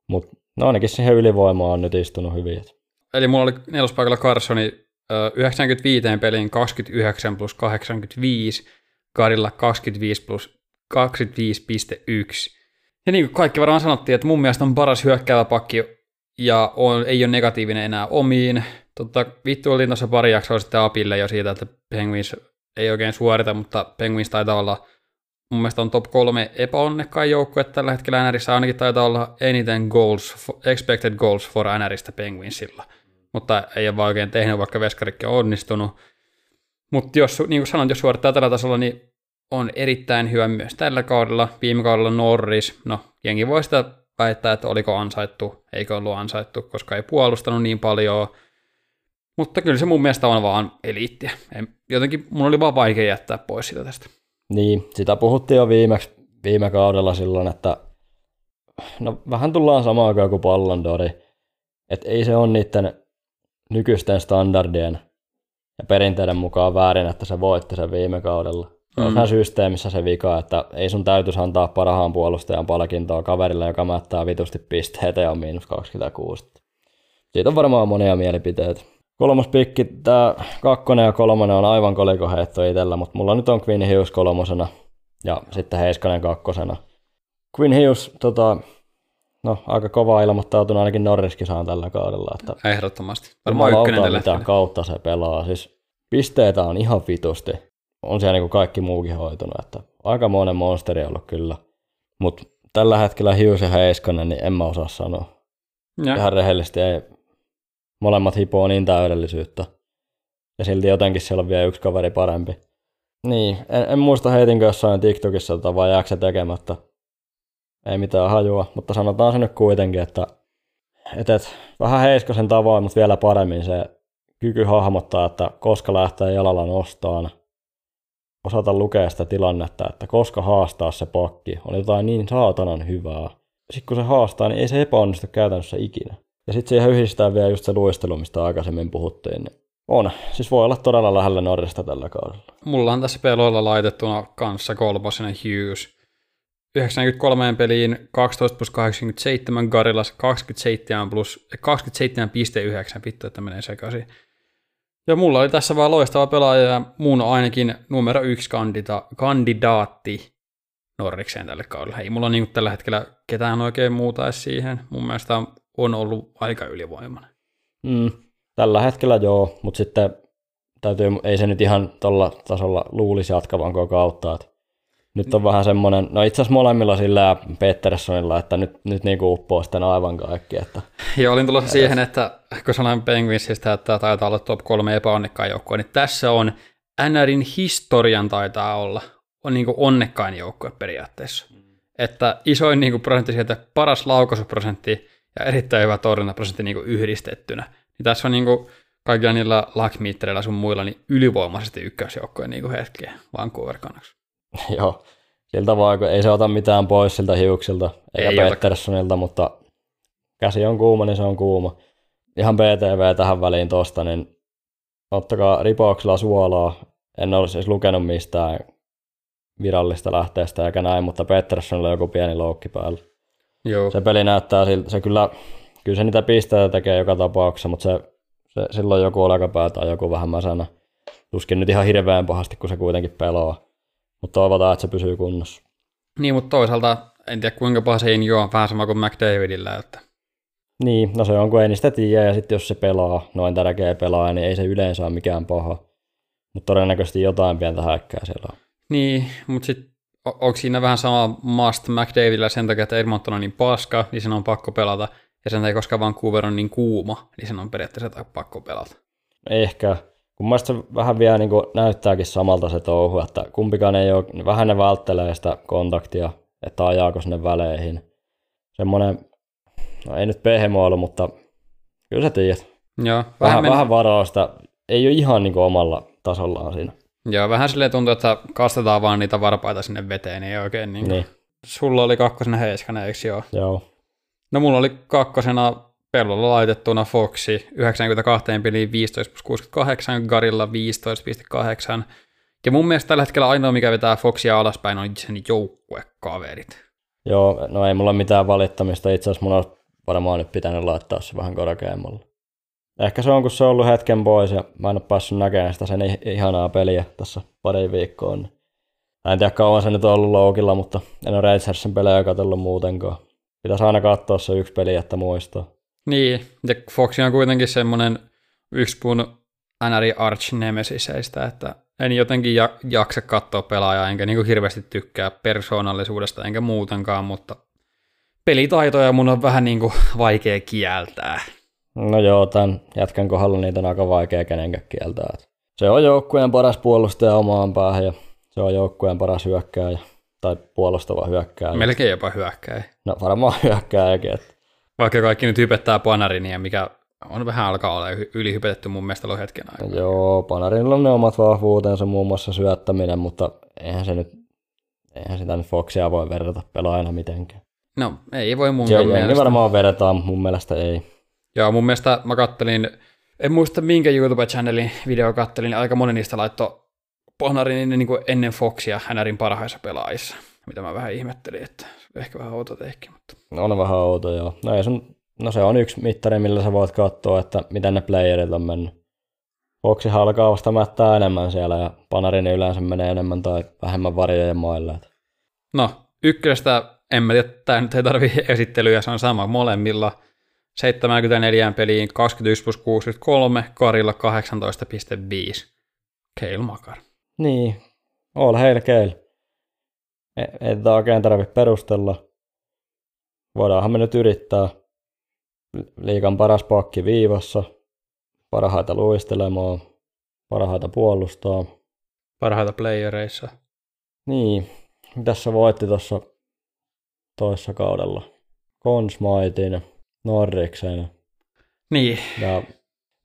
Mutta no ainakin siihen ylivoimaan on nyt istunut hyvin. et Eli mulla oli nelospaikalla Carsoni ö, 95 peliin 29 plus 85, Karilla 25 plus 25,1. Ja niin kuin kaikki varmaan sanottiin, että mun mielestä on paras hyökkäävä pakki ja on, ei ole negatiivinen enää omiin. Totta, vittu olin tuossa pari jaksoa sitten Apille jo siitä, että Penguins ei oikein suorita, mutta Penguins taitaa olla mun mielestä on top kolme epäonnekkain joukkue tällä hetkellä NRissä, ainakin taitaa olla eniten goals, expected goals for NRistä Penguinsilla, mutta ei ole vaan oikein tehnyt, vaikka Veskarikki on onnistunut. Mutta jos, niin kuin sanoin, jos suorittaa tällä tasolla, niin on erittäin hyvä myös tällä kaudella. Viime kaudella Norris, no jengi voi sitä väittää, että oliko ansaittu, eikö ollut ansaittu, koska ei puolustanut niin paljon. Mutta kyllä se mun mielestä on vaan eliittiä. En, jotenkin mun oli vaan vaikea jättää pois sitä tästä. Niin, sitä puhuttiin jo viimeksi, viime kaudella silloin, että no vähän tullaan samaan aikaan kuin Pallondori. Että ei se ole niiden nykyisten standardien ja perinteiden mukaan väärin, että se voitti sen viime kaudella. Se on Mm. vähän systeemissä se vika, että ei sun täytyisi antaa parhaan puolustajan palkintoa kaverille, joka mättää vitusti pisteitä ja on miinus 26. Siitä on varmaan monia mielipiteitä. Kolmas pikki, tämä kakkonen ja kolmonen on aivan kolikoheitto itsellä, mutta mulla nyt on Quinn Hughes kolmosena ja sitten Heiskanen kakkosena. Quinn Hughes, tota, no aika kova ilmoittautunut ainakin Norriskisaan tällä kaudella, että Ehdottomasti. Varmaan ykkönen tällä mitä kautta se pelaa. Siis pisteitä on ihan vitusti. On siellä niin kuin kaikki muukin hoitunut, että aika monen monsteri ollut kyllä. Mutta tällä hetkellä Hughes ja Heiskanen, niin en mä osaa sanoa. Ja, Ihan rehellisesti ei. Molemmat hipoo niin täydellisyyttä. Ja silti jotenkin siellä on vielä yksi kaveri parempi. Niin, en, en muista heitinkö jossain TikTokissa tota, vai jääkö se tekemättä. Ei mitään hajua, mutta sanotaan se nyt kuitenkin, että et, et, vähän Heiskasen tavoin, mutta vielä paremmin se kyky hahmottaa, että koska lähtee jalalla nostaan, osata lukea sitä tilannetta, että koska haastaa se pakki, on jotain niin saatanan hyvää. Sitten kun se haastaa, niin ei se epäonnistu käytännössä ikinä. Ja sitten siihen yhdistää vielä just se luistelu, mistä aikaisemmin puhuttiin. Niin on. Siis voi olla todella lähellä Norrista tällä kaudella. mulla on tässä peloilla laitettuna kanssa kolmosena Hughes. 93 peliin 12 plus 87, Garillas 27 plus 27,9, vittu, että menee sekaisin. Ja mulla oli tässä vaan loistava pelaaja ja mun ainakin numero yksi kandida- kandidaatti Norrikseen tälle kaudelle. Ei mulla niinku tällä hetkellä ketään oikein muuta siihen. Mun mielestä on ollut aika ylivoimainen. Mm. Tällä hetkellä joo, mutta sitten täytyy, ei se nyt ihan tuolla tasolla luulisi jatkavan koko kautta. Että nyt on vähän semmoinen, no itse asiassa molemmilla sillä ja Petersonilla, että nyt, nyt niinku uppoo sitten aivan kaikki. Että Ja olin tulossa siihen, että kun sanoin Penguinsista, että taitaa olla top kolme epäonnekkain joukkue, niin tässä on NRin historian taitaa olla on niin onnekkain joukkue periaatteessa. Että isoin niin prosentti sieltä, paras laukaisuprosentti ja erittäin hyvä torjuntaprosentti niin yhdistettynä. Niin tässä on niin kaikilla niillä lakmiittereillä sun muilla niin ylivoimaisesti ykkösjoukkojen niin hetkeä Vancouver Canucks. [laughs] joo, siltä vaan, kun ei se ota mitään pois siltä hiuksilta, eikä Ei ota. Petersonilta, mutta käsi on kuuma, niin se on kuuma. Ihan BTV tähän väliin tosta, niin ottakaa ripauksella suolaa. En ole siis lukenut mistään virallista lähteestä eikä näin, mutta Petersonilla on joku pieni loukki päällä. Joo. Se peli näyttää siltä, se kyllä, kyllä se niitä pisteitä tekee joka tapauksessa, mutta se, se silloin joku olkapää tai joku vähän mäsänä. tuskin nyt ihan hirveän pahasti, kun se kuitenkin pelaa. Mutta toivotaan, että se pysyy kunnossa. Niin, mutta toisaalta en tiedä kuinka paha se Injo on vähän sama kuin McDavidillä, että Niin, no se on, kun ei niistä tiedä, ja sitten jos se pelaa, noin tärkeä pelaaja, niin ei se yleensä ole mikään paha. Mutta todennäköisesti jotain pientä häikkää siellä on. Niin, mutta sitten onko siinä vähän sama must McDavidillä sen takia, että Edmonton on niin paska, niin sen on pakko pelata, ja sen takia, koska Vancouver on niin kuuma, niin sen on periaatteessa pakko pelata. Ehkä. Kun mä se vähän vielä niin näyttääkin samalta se touhu, että kumpikaan ei ole, vähän ne välttelee sitä kontaktia, että ajaako sinne väleihin. Semmoinen, no ei nyt pehmoilu, mutta kyllä sä tiedät. Joo, vähän, Vähän, men... vähän varoa sitä, ei ole ihan niin omalla tasollaan siinä. Joo, vähän silleen tuntuu, että kastetaan vaan niitä varpaita sinne veteen, ei oikein niin. Niin, Sulla oli kakkosena Heiskanen, eikö joo? joo. No mulla oli kakkosena pellolla laitettuna Foxi 92 peliin 15 plus 68, Garilla 15,8. Ja mun mielestä tällä hetkellä ainoa, mikä vetää Foxia alaspäin, on sen joukkuekaverit. Joo, no ei mulla mitään valittamista. Itse asiassa mun olisi varmaan nyt pitänyt laittaa se vähän korkeammalle. Ehkä se on, kun se on ollut hetken pois ja mä en ole päässyt näkemään sitä sen ih- ihanaa peliä tässä pari viikkoa. Niin. En tiedä kauan se nyt on ollut loukilla, mutta en ole Rangersin pelejä katsellut muutenkaan. Pitäisi aina katsoa se yksi peli, että muistaa. Niin, ja Foxi on kuitenkin semmoinen yksi mun NRI arch nemesiseistä, että en jotenkin ja, jaksa katsoa pelaajaa, enkä niin hirveästi tykkää persoonallisuudesta, enkä muutenkaan, mutta pelitaitoja mun on vähän niin kuin vaikea kieltää. No joo, tämän jätkän kohdalla niitä on aika vaikea kenenkään kieltää. Se on joukkueen paras puolustaja omaan päähän ja se on joukkueen paras hyökkääjä tai puolustava hyökkääjä. Melkein jopa hyökkäin. No varmaan [laughs] hyökkääjäkin. Vaikka kaikki nyt hypettää Panarinia, mikä on vähän alkaa olla ylihypetetty mun mielestä ollut hetken aikaa. Joo, Panarilla on ne omat vahvuutensa, muun muassa syöttäminen, mutta eihän se nyt, eihän sitä nyt Foxia voi verrata pelaajana mitenkään. No, ei voi mun jengi mielestä. varmaan verrataan, mun mielestä ei. Joo, mun mielestä mä kattelin, en muista minkä YouTube-channelin video kattelin, niin aika moni niistä laittoi Panarin niin kuin ennen Foxia NRin parhaissa pelaajissa, mitä mä vähän ihmettelin, että ehkä vähän outo teikki, mutta On vähän outo, joo. No, ei sun, no se on yksi mittari, millä sä voit katsoa, että miten ne playerit on mennyt. Foxi alkaa vasta mättää enemmän siellä ja Panarin yleensä menee enemmän tai vähemmän varjojen maille. No, ykköstä, en mä tiedä, tämä nyt ei tarvi [laughs] esittelyä, se on sama molemmilla. 74 peliin 21 plus 63, Karilla 18,5. Keil Makar. Niin, all hail Keil. Ei, tätä oikein tarvitse perustella. Voidaanhan me nyt yrittää. Liikan paras pakki viivassa. Parhaita luistelemaan. Parhaita puolustaa. Parhaita playereissa. Niin, tässä voitti tuossa toissa kaudella. Consmaitin, Norriksen. Niin, Ja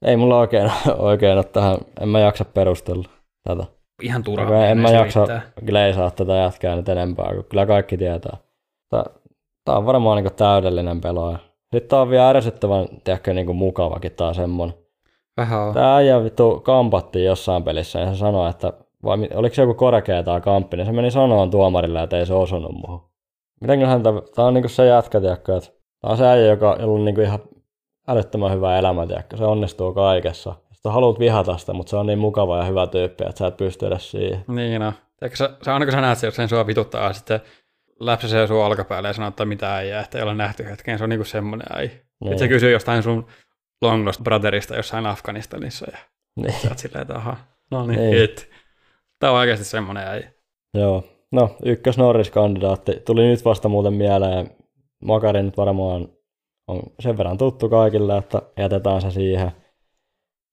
ei mulla oikein, [laughs] oikein ole tähän, en mä jaksa perustella tätä. Ihan turhaa. Turha, en mä jaksa yrittää. gleisaa tätä jätkää nyt enempää, kun kyllä kaikki tietää. Tää, tää on varmaan niinku täydellinen pelaaja. Sitten tää on vielä ärsyttävän, tiedätkö, niinku mukavakin tää semmonen. Vähän on. Tää äijä vittu kampattiin jossain pelissä ja se sanoi, että vai oliko se joku korkea tää kamppi, niin se meni sanoon tuomarille, että ei se osunut muuhun. Mitenköhän tää, tää on niinku se jätkä, tiedätkö, että tää on se äijä, joka jolla on niinku ihan älyttömän hyvä elämä, tiedätkö, se onnistuu kaikessa. Sitten haluat vihata sitä, mutta se on niin mukava ja hyvä tyyppi, että sä et pysty edes siihen. Niin no. Tiedätkö, sä, sä aina kun sä näet sen, jos sen sua vituttaa, sitten läpsäsee sun olkapäälle ja sanoo, että mitä ei jää, että ei ole nähty hetkeen. Se on niinku semmonen ai. Niin. Niin. se kysyy jostain sun Long Lost Brotherista jossain Afganistanissa ja Niin. sä oot silleen, että aha, no niin, Niin. hit. Tää on oikeasti semmonen ai. Joo. No, ykkös Norris-kandidaatti. Tuli nyt vasta muuten mieleen. Makari nyt varmaan on sen verran tuttu kaikille, että jätetään se siihen.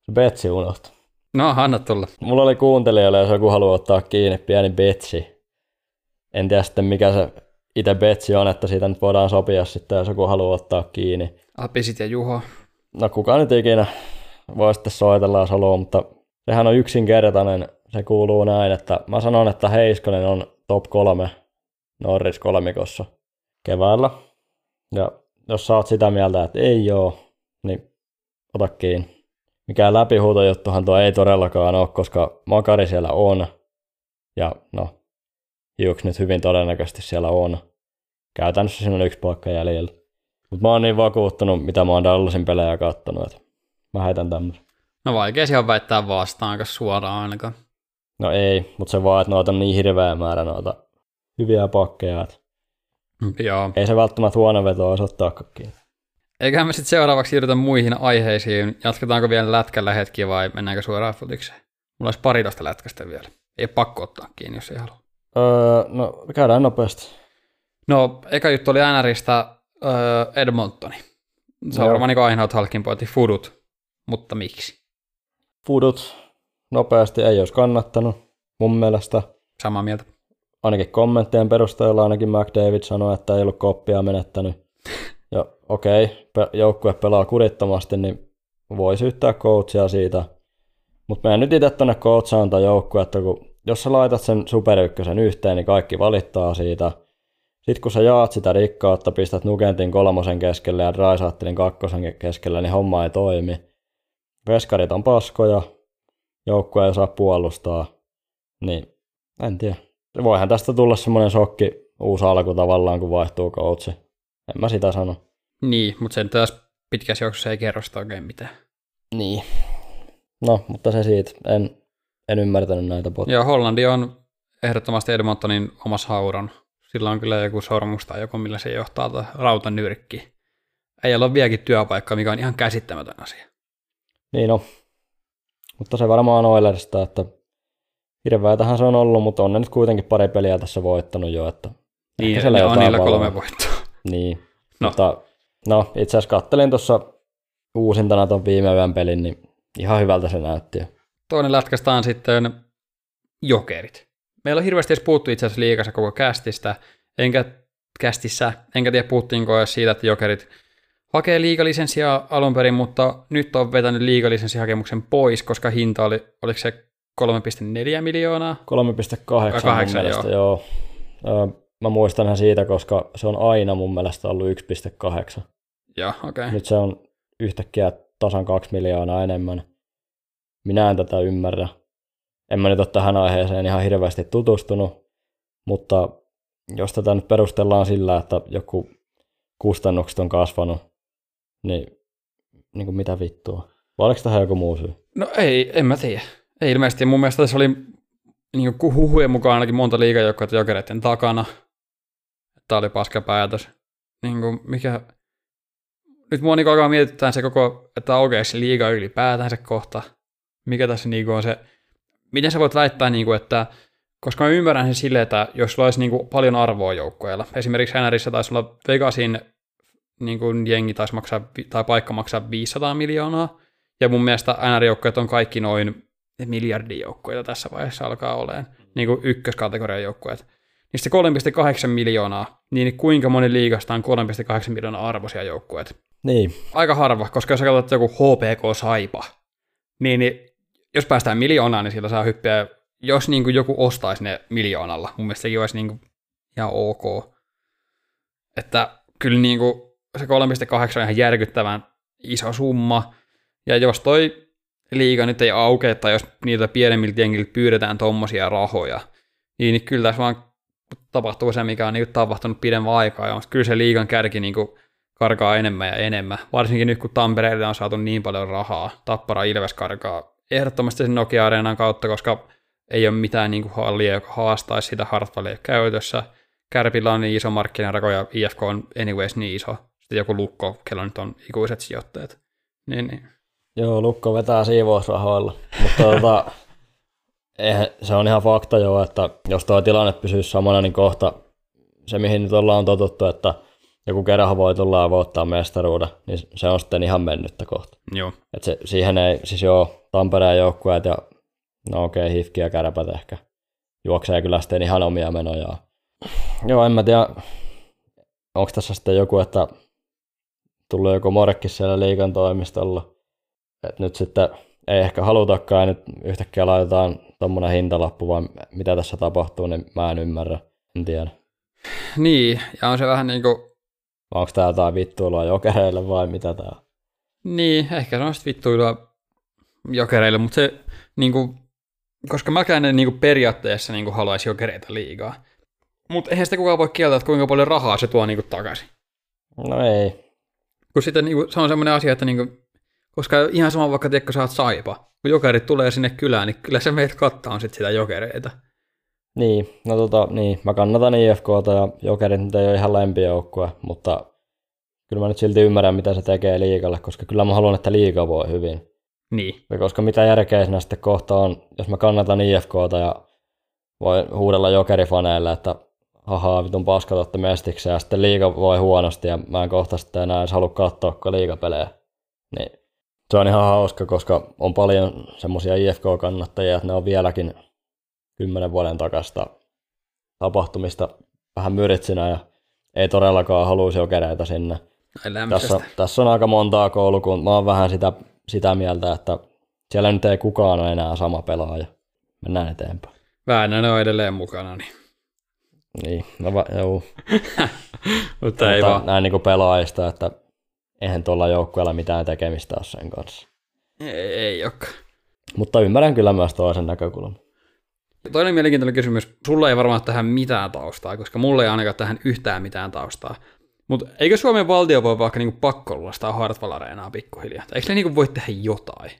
Se Betsi unohtu. No, anna tulla. Mulla oli kuuntelijoille, jos joku haluaa ottaa kiinni, pieni Betsi. En tiedä sitten mikä se itse Betsi on, että siitä nyt voidaan sopia sitten, jos joku haluaa ottaa kiinni. Alpisit ja Juho. No kuka nyt ikinä voi sitten soitella, jos haluaa, mutta sehän on yksinkertainen. Se kuuluu näin, että mä sanon, että Heiskonen on top kolme Norris kolmikossa keväällä. Ja jos sä oot sitä mieltä, että ei oo, niin ota kiinni. Mikään läpihuutojuttuhan tuo ei todellakaan ole, koska Makari siellä on. Ja no, Hughes nyt hyvin todennäköisesti siellä on. Käytännössä siinä on yksi paikka jäljellä. Mutta mä oon niin vakuuttunut, mitä mä oon Dallasin pelejä kattonut, että mä heitän tämmöisen. No vaikea siihen väittää vastaan aika suoraan ainakaan. No ei, mutta se vaan, että noita on niin hirveä määrä noita hyviä pakkeja, että Joo. ei se välttämättä huono veto ottaakaan kiinni. Eiköhän me sitten seuraavaksi siirrytä muihin aiheisiin. Jatketaanko vielä lätkällä hetki vai mennäänkö suoraan futikseen? Mulla olisi pari tosta lätkästä vielä. Ei pakko ottaa kiinni, jos ei halua. Öö, no käydään nopeasti. No, eka juttu oli NRistä öö, Edmontoni. Se on varmaan niin ainoat halkinpointi fudut. Mutta miksi? Fudut nopeasti ei olisi kannattanut mun mielestä. Samaa mieltä. Ainakin kommenttien perusteella ainakin McDavid sanoi, että ei ollut koppia menettänyt. [laughs] Okei, okay, joukkue pelaa kurittomasti, niin voi syyttää coachia siitä. Mutta meidän nyt itse tuonne coachaan tai joukkuetta, kun jos sä laitat sen Super Ykkösen yhteen, niin kaikki valittaa siitä. Sitten kun sä jaat sitä rikkautta, pistät Nugentin kolmosen keskelle ja Drysaitelin kakkosen keskelle, niin homma ei toimi. Veskarit on paskoja, joukkue ei saa puolustaa, niin en tiedä. Voihan tästä tulla semmoinen shokki, uusi alku tavallaan, kun vaihtuu coachi. En mä sitä sano. Niin, mutta sen taas pitkässä juoksussa ei kerro sitä oikein mitään. Niin. No, mutta se siitä. En, en ymmärtänyt näitä bot. Ja Hollandi on ehdottomasti Edmontonin omassa hauran. Sillä on kyllä joku sormus tai joku, millä se johtaa tätä rautanyrkki. Ei ole vieläkin työpaikka, mikä on ihan käsittämätön asia. Niin no. Mutta se varmaan on Oilersista, että hirveätähän se on ollut, mutta on ne nyt kuitenkin pari peliä tässä voittanut jo, että Niin, ne on niillä kolme voittoa. Niin. No. No. Mutta no, itse asiassa kattelin tuossa uusintana ton viime yön pelin, niin ihan hyvältä se näytti. Toinen lätkästä on sitten jokerit. Meillä on hirveästi edes puhuttu itse asiassa liikassa koko kästistä, enkä kästissä, enkä tiedä puhuttiinko edes siitä, että jokerit hakee liigalisenssiä alun perin, mutta nyt on vetänyt liigalisenssihakemuksen pois, koska hinta oli, oliko se 3,4 miljoonaa? 3,8 kahdeksan, mun mielestä, joo. joo. Mä muistan ihan siitä, koska se on aina mun mielestä ollut 1,8. Okei. Okay. Nyt se on yhtäkkiä tasan 2 miljoonaa enemmän. Minä en tätä ymmärrä. En mä nyt ole tähän aiheeseen ihan hirveästi tutustunut, mutta jos tätä nyt perustellaan sillä, että joku kustannukset on kasvanut, niin, niin kuin mitä vittua? Vai oliko tähän joku muu syy? No ei, en mä tiedä. Ei ilmeisesti. Mun mielestä tässä oli niin kuin huhujen mukaan ainakin monta liikajoukkoa jokereiden takana. Tämä oli paska päätös. Niin kuin mikä... Nyt mua niin alkaa mietittää se koko, että aukeaa se liiga ylipäätään se kohta. Mikä tässä niin on se... Miten sä voit väittää, niin kuin, että... Koska mä ymmärrän sen silleen, että jos sulla olisi niin kuin paljon arvoa joukkoilla. Esimerkiksi NRissä taisi olla Vegasin niin kuin jengi taisi maksaa, tai paikka maksaa 500 miljoonaa. Ja mun mielestä NR-joukkueet on kaikki noin miljardin joukkueita tässä vaiheessa alkaa olemaan, niin kuin ykköskategorian joukkueet. Niin se 3,8 miljoonaa, niin kuinka moni liigasta on 3,8 miljoonaa arvoisia joukkueet? Niin, Aika harva, koska jos sä katsot joku HPK Saipa, niin, niin jos päästään miljoonaan, niin sillä saa hyppiä, jos niin kuin joku ostaisi ne miljoonalla, mun mielestä sekin olisi niin kuin ihan ok. Että kyllä niin kuin se 3,8 on ihan järkyttävän iso summa, ja jos toi liiga nyt ei aukea, tai jos niitä pienemmiltä jengiltä pyydetään tommosia rahoja, niin kyllä tässä vaan tapahtuu se, mikä on niin tapahtunut pidemmän aikaa, ja kyllä se liigan kärki niin kuin karkaa enemmän ja enemmän. Varsinkin nyt, kun Tampereelle on saatu niin paljon rahaa. Tappara Ilves karkaa ehdottomasti sen Nokia-areenan kautta, koska ei ole mitään niin kuin hallia, joka haastaisi sitä Hartwallia käytössä. Kärpillä on niin iso markkinarako ja IFK on anyways niin iso. Sitten joku lukko, kello nyt on ikuiset sijoittajat. Niin, niin. Joo, Lukko vetää siivousrahoilla, mutta [laughs] tota, eihän, se on ihan fakta jo, että jos tuo tilanne pysyy samana, niin kohta se, mihin nyt ollaan totuttu, että joku kerran voi tulla ja voittaa mestaruuden, niin se on sitten ihan mennyttä kohta. Joo. Et se, siihen ei, siis joo, Tampereen joukkueet ja no okei, okay, Hifki ja Kärpät ehkä juoksee kyllä sitten ihan omia menojaan. Joo, en mä tiedä, onko tässä sitten joku, että tullut joku morkkis siellä liikan toimistolla, että nyt sitten ei ehkä halutakaan ja nyt yhtäkkiä laitetaan tuommoinen hintalappu, vai mitä tässä tapahtuu, niin mä en ymmärrä, en tiedä. Niin, ja on se vähän niin kuin, Vai Onko tää jotain vittuilua jokereille vai mitä tää on? niin, ehkä se on sitten vittuilua jokereille, mutta se niin kuin, koska mäkään en niin kuin periaatteessa niin kuin haluaisi jokereita liigaa. Mutta eihän sitä kukaan voi kieltää, että kuinka paljon rahaa se tuo niin kuin takaisin. No ei. Kun sitten niin kuin, se on semmoinen asia, että niin kuin, Koska ihan sama vaikka tiedätkö sä oot saipa. Kun jokerit tulee sinne kylään, niin kyllä se meitä kattaa sit sitä jokereita. Niin, no tota, niin, mä kannatan IFKta ja Jokerit nyt ei ole ihan lempijoukkue, mutta kyllä mä nyt silti ymmärrän, mitä se tekee liikalle, koska kyllä mä haluan, että liiga voi hyvin. Niin. Ja koska mitä järkeä siinä sitten kohta on, jos mä kannatan IFKta ja voi huudella jokerifaneille, että hahaa, vitun paskat olette mestiksi ja sitten liiga voi huonosti ja mä en kohta sitten enää edes halua katsoa kun liigapelejä. Niin se on ihan hauska, koska on paljon semmoisia IFK-kannattajia, että ne on vieläkin kymmenen vuoden takasta tapahtumista vähän myritsinä ja ei todellakaan haluaisi jokereita sinne. Tässä, tässä on aika montaa koulukuntaa. Mä oon vähän sitä, sitä mieltä, että siellä nyt ei kukaan ole enää sama pelaaja. Mennään eteenpäin. Väänänen on edelleen mukana, niin. Niin, no va, joo. [laughs] Mutta ei vaan. näin niin pelaajista, että eihän tuolla joukkueella mitään tekemistä ole sen kanssa. Ei, ei olekaan. Mutta ymmärrän kyllä myös toisen näkökulman. Toinen mielenkiintoinen kysymys. Sulla ei varmaan tähän mitään taustaa, koska mulla ei ainakaan tähän yhtään mitään taustaa. Mutta eikö Suomen valtio voi vaikka niinku pakkollastaa Hartwall Areenaa pikkuhiljaa? Eikö ne niinku voi tehdä jotain?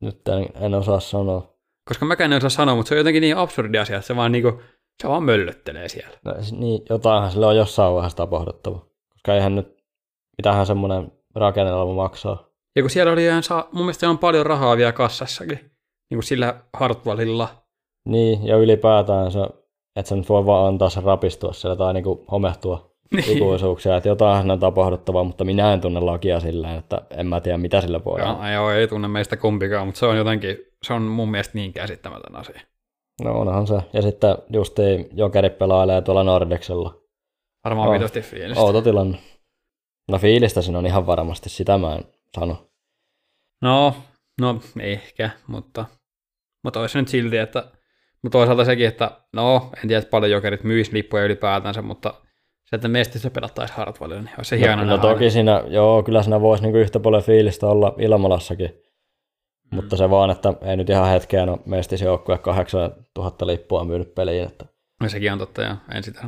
Nyt en, en osaa sanoa. Koska mäkään en osaa sanoa, mutta se on jotenkin niin absurdi asia, että se vaan, niinku, se vaan möllöttelee siellä. No, niin, jotainhan sille on jossain vaiheessa tapahduttava. Koska eihän nyt, mitähän semmoinen rakennelma maksaa. Ja kun siellä oli ihan, saa, mun mielestä on paljon rahaa vielä kassassakin, niin kuin sillä Hartwallilla. Niin, ja ylipäätään se, että nyt voi vaan antaa sen rapistua siellä tai niinku homehtua Niin. ikuisuuksia. Että jotain on tapahduttava, mutta minä en tunne lakia sillä että en mä tiedä mitä sillä voi olla. Joo, joo, ei tunne meistä kumpikaan, mutta se on jotenkin, se on mun mielestä niin käsittämätön asia. No onhan se. Ja sitten justiin jokerit pelailee tuolla Nordeksella. Varmaan Oh. vitosti fiilistä. Outo tilanne. No fiilistä siinä on ihan varmasti, sitä mä en sano. No, no ehkä, mutta, mutta olisi nyt silti, että mutta toisaalta sekin, että no, en tiedä, että paljon jokerit myisi lippuja ylipäätänsä, mutta se, että mestissä pelattaisiin Hartwallilla, niin olisi se hieno No, no toki siinä, joo, kyllä siinä voisi niinku yhtä paljon fiilistä olla Ilmalassakin. Mm. Mutta se vaan, että ei nyt ihan hetkeen ole mestisjoukkue 8000 lippua myynyt peliin. Että No, sekin on totta, ja en sitä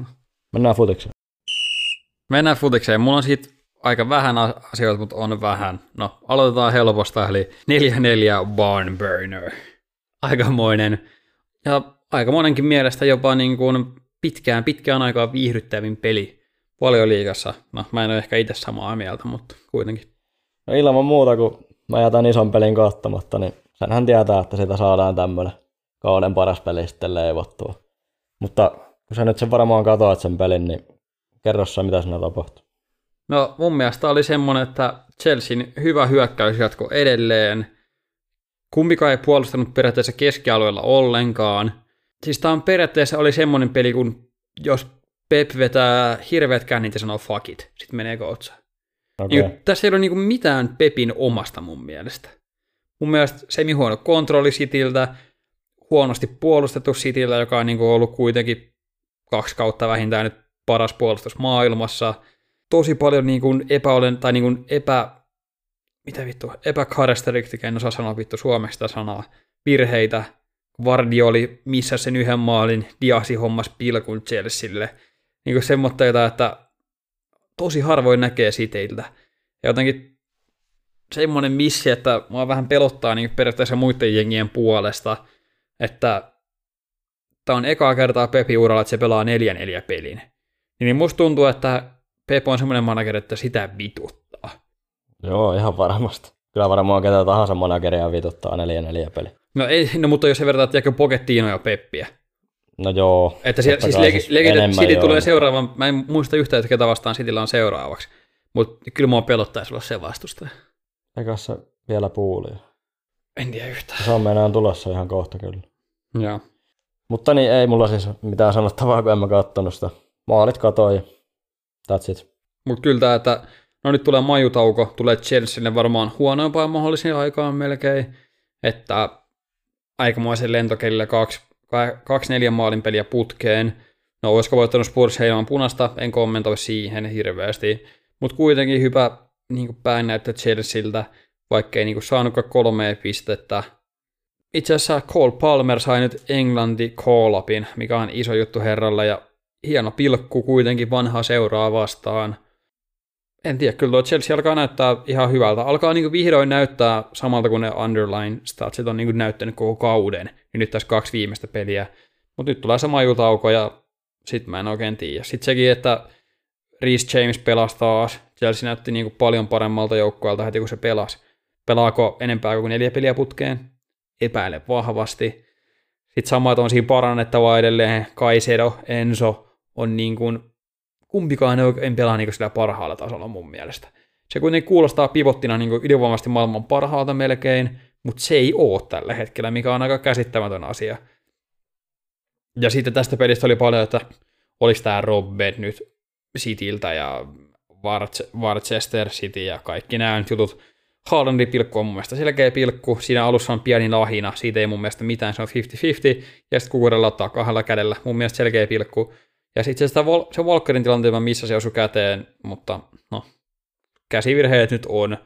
mennään futikseen. Mennään futikseen. Mulla on siitä aika vähän asioita, mutta on vähän. No, aloitetaan helposta, eli 4-4 Barn Burner. Aikamoinen. Ja aikamoinenkin mielestä jopa niin kuin pitkään, pitkään aikaa viihdyttävin peli liigassa. No, mä en ole ehkä itse samaa mieltä, mutta kuitenkin. No ilman muuta, kun mä jätän ison pelin kattamatta, niin senhän tietää, että siitä saadaan tämmöinen kauden paras peli sitten leivottua. Mutta kun sä nyt sen varmaan katoat sen pelin, niin kerro sä, mitä siinä tapahtuu. No mun mielestä oli semmoinen, että Chelsean hyvä hyökkäys jatkoi edelleen. Kumpikaan ei puolustanut periaatteessa keskialueella ollenkaan. Siis tää on periaatteessa oli semmoinen peli, kun jos Pep vetää hirveät kännit ja sanoo fuck it, sit menee koutsaan. Okei. Niin, tässä ei ole niin mitään Pepin omasta mun mielestä. Mun mielestä semi huono kontrolli Cityltä, huonosti puolustettu Cityltä, joka on niin ollut kuitenkin kaksi kautta vähintään nyt paras puolustus maailmassa. Tosi paljon niin kuin epäolen, tai niin kuin epä, mitä vittu, epäkarakteristika, en osaa sanoa vittu suomeksi sitä sanaa, virheitä. Vardi oli missä sen yhden maalin, Diasi hommas pilkun Chelsealle. Niin kuin semmoitteita, että tosi harvoin näkee siteiltä. Ja jotenkin semmoinen missi, että mua vähän pelottaa niin periaatteessa muiden jengien puolesta, että tämä on ekaa kertaa Pepi uralla, että se pelaa 4-4 pelin. Niin musta tuntuu, että Pep on semmoinen manageri, että sitä vituttaa. Joo, ihan varmasti. Kyllä varmaan ketä tahansa manageria vituttaa 4-4 peli. No, ei, no mutta jos se vertaa, että Pochettino ja Peppiä. No joo. Että siellä, siis, legi, legi, enemmän City joo. tulee seuraavan, mä en muista yhtään, että ketä vastaan Cityllä on seuraavaksi. Mutta kyllä mua pelottaisi olla se vastustaja. Eikä se vielä puuli. En tiedä yhtään. Se on meinaan tulossa ihan kohta kyllä. Joo. Mutta niin ei mulla siis mitään sanottavaa, kun en mä kattonut sitä. Maalit katoi that's it. Mutta kyllä tämä, että no nyt tulee majutauko, tulee Chelsealle varmaan huonompaan mahdollisiin aikaan melkein, että aikamoisen kaksi, kaksi neljän maalin peliä putkeen. No olisiko voittanut Spurs heinämän punasta, en kommentoi siihen hirveästi, mutta kuitenkin hyvä niin päänäyttö Chelsealtä, vaikkei niin saanutkaan kolmea pistettä. Itse asiassa Cole Palmer sai nyt Englanti call-upin, mikä on iso juttu herralle, ja hieno pilkku kuitenkin vanhaa seuraa vastaan. En tiedä, kyllä tuo Chelsea alkaa näyttää ihan hyvältä. Alkaa niin vihdoin näyttää samalta kuin ne underline statsit on niin näyttänyt koko kauden. Niin nyt tässä kaksi viimeistä peliä. Mutta nyt tulee sama jutauko ja sitten mä en oikein tiedä. Sitten sekin, että Reece James pelasi taas. Chelsea näytti niin paljon paremmalta joukkueelta heti kun se pelasi. Pelaako enempää kuin neljä peliä putkeen? Epäile vahvasti. Sitten samat on siinä parannettavaa edelleen. Kaisedo, Enso on niin kuin, kumpikaan ei pelaa niin sillä parhaalla tasolla mun mielestä. Se kuitenkin kuulostaa pivottina niin ylivoimaisesti maailman parhaalta melkein, mutta se ei ole tällä hetkellä, mikä on aika käsittämätön asia. Ja sitten tästä pelistä oli paljon, että oliko tämä Robben nyt Cityltä ja Warchester City ja kaikki nämä jutut. Haalandi pilkku on mun mielestä selkeä pilkku. Siinä alussa on pieni lahina, siitä ei mun mielestä mitään, se on 50-50. Ja sitten kuudella ottaa kahdella kädellä, mun mielestä selkeä pilkku. Ja sitten se, se Walkerin tilanteen missä se osui käteen, mutta no, käsivirheet nyt on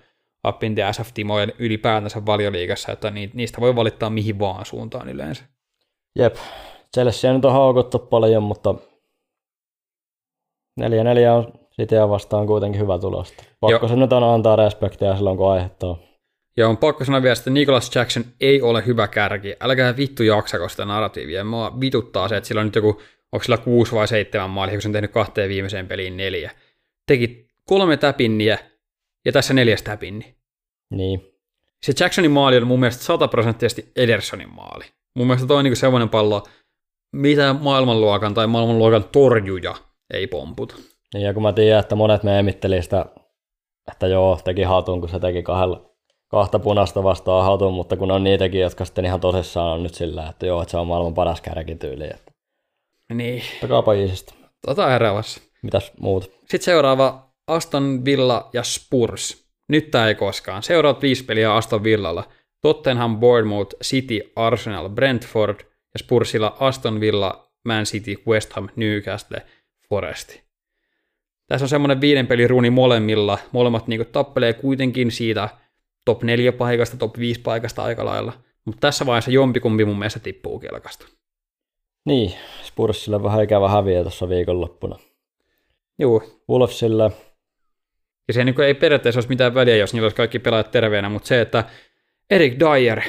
up in the SF Timojen ylipäätänsä valioliigassa, että niistä voi valittaa mihin vaan suuntaan yleensä. Jep, Chelsea nyt on haukuttu paljon, mutta 4-4 on Cityä vastaan kuitenkin hyvä tulosta. Pakko se nyt on antaa respektiä silloin, kun aihetta on. Ja on pakko sanoa vielä, että Nicholas Jackson ei ole hyvä kärki. Älkää vittu jaksako sitä narratiivia. Mua vituttaa se, että sillä on nyt joku, onko sillä kuusi vai seitsemän maalia, kun se on tehnyt kahteen viimeiseen peliin neljä. Teki kolme täpinniä ja tässä neljäs täpinni. Niin. Se Jacksonin maali on mun mielestä sataprosenttisesti Edersonin maali. Mun mielestä toi on niin semmoinen pallo, mitä maailmanluokan tai maailmanluokan torjuja ei pomputa. Niin, ja kun mä tiedän, että monet meemitteli sitä, että joo, teki hatun, kun se teki kahdella, kahta punasta vastaan hatun, mutta kun on niitäkin, jotka sitten ihan tosissaan on nyt sillä, että joo, että se on maailman paras kärkityyli. Että... Niin. Takaapa iisisti. Tota erävässä. Mitäs muut? Sitten seuraava Aston Villa ja Spurs. Nyt tää ei koskaan. Seuraavat viisi peliä Aston Villalla. Tottenham, Bournemouth, City, Arsenal, Brentford ja Spursilla Aston Villa, Man City, West Ham, Newcastle, Foresti. Tässä on semmoinen viiden pelin runi molemmilla. Molemmat niin tappelee kuitenkin siitä top 4 paikasta, top 5 paikasta aika lailla. Mutta tässä vaiheessa jompikumpi mun mielestä tippuu kelkasta. Niin, Spursille vähän ikävä häviä tuossa viikonloppuna. Joo. Wolfsille. Ja se niin ei periaatteessa olisi mitään väliä, jos niillä olisi kaikki pelaajat terveenä, mutta se, että Erik Dyer,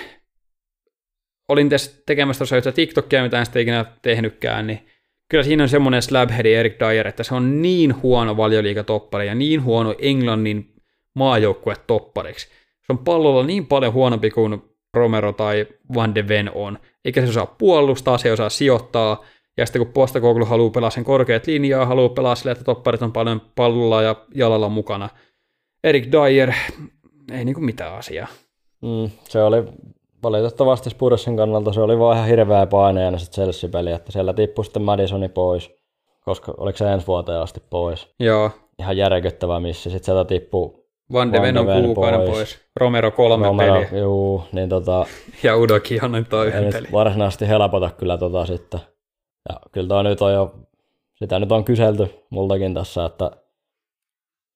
olin tässä tekemässä tuossa TikTokia, mitä en sitten ikinä tehnytkään, niin kyllä siinä on semmoinen slabheadi Eric Dyer, että se on niin huono valioliikatoppari ja niin huono Englannin maajoukkue toppariksi. Se on pallolla niin paljon huonompi kuin Romero tai Van de Ven on. Eikä se osaa puolustaa, se osaa sijoittaa. Ja sitten kun Postakoglu haluaa pelaa sen korkeat linjaa, haluaa pelaa sille, että topparit on paljon pallolla ja jalalla mukana. Erik Dyer, ei niinku mitään asiaa. Mm, se oli valitettavasti Spursin kannalta se oli vaan ihan hirveä paineena se Chelsea-peli, että siellä tippui sitten Madisoni pois, koska oliko se ensi vuoteen asti pois. Joo. Ihan järkyttävä missä. Sitten sieltä tippuu Van de Ven on kuukauden pois. pois. Romero kolme Romero, peliä. Juu, niin tota... ja Udo Kionen toi yhden peli. varsinaisesti helpota kyllä tota sitten. Ja kyllä toi nyt on jo, sitä nyt on kyselty multakin tässä, että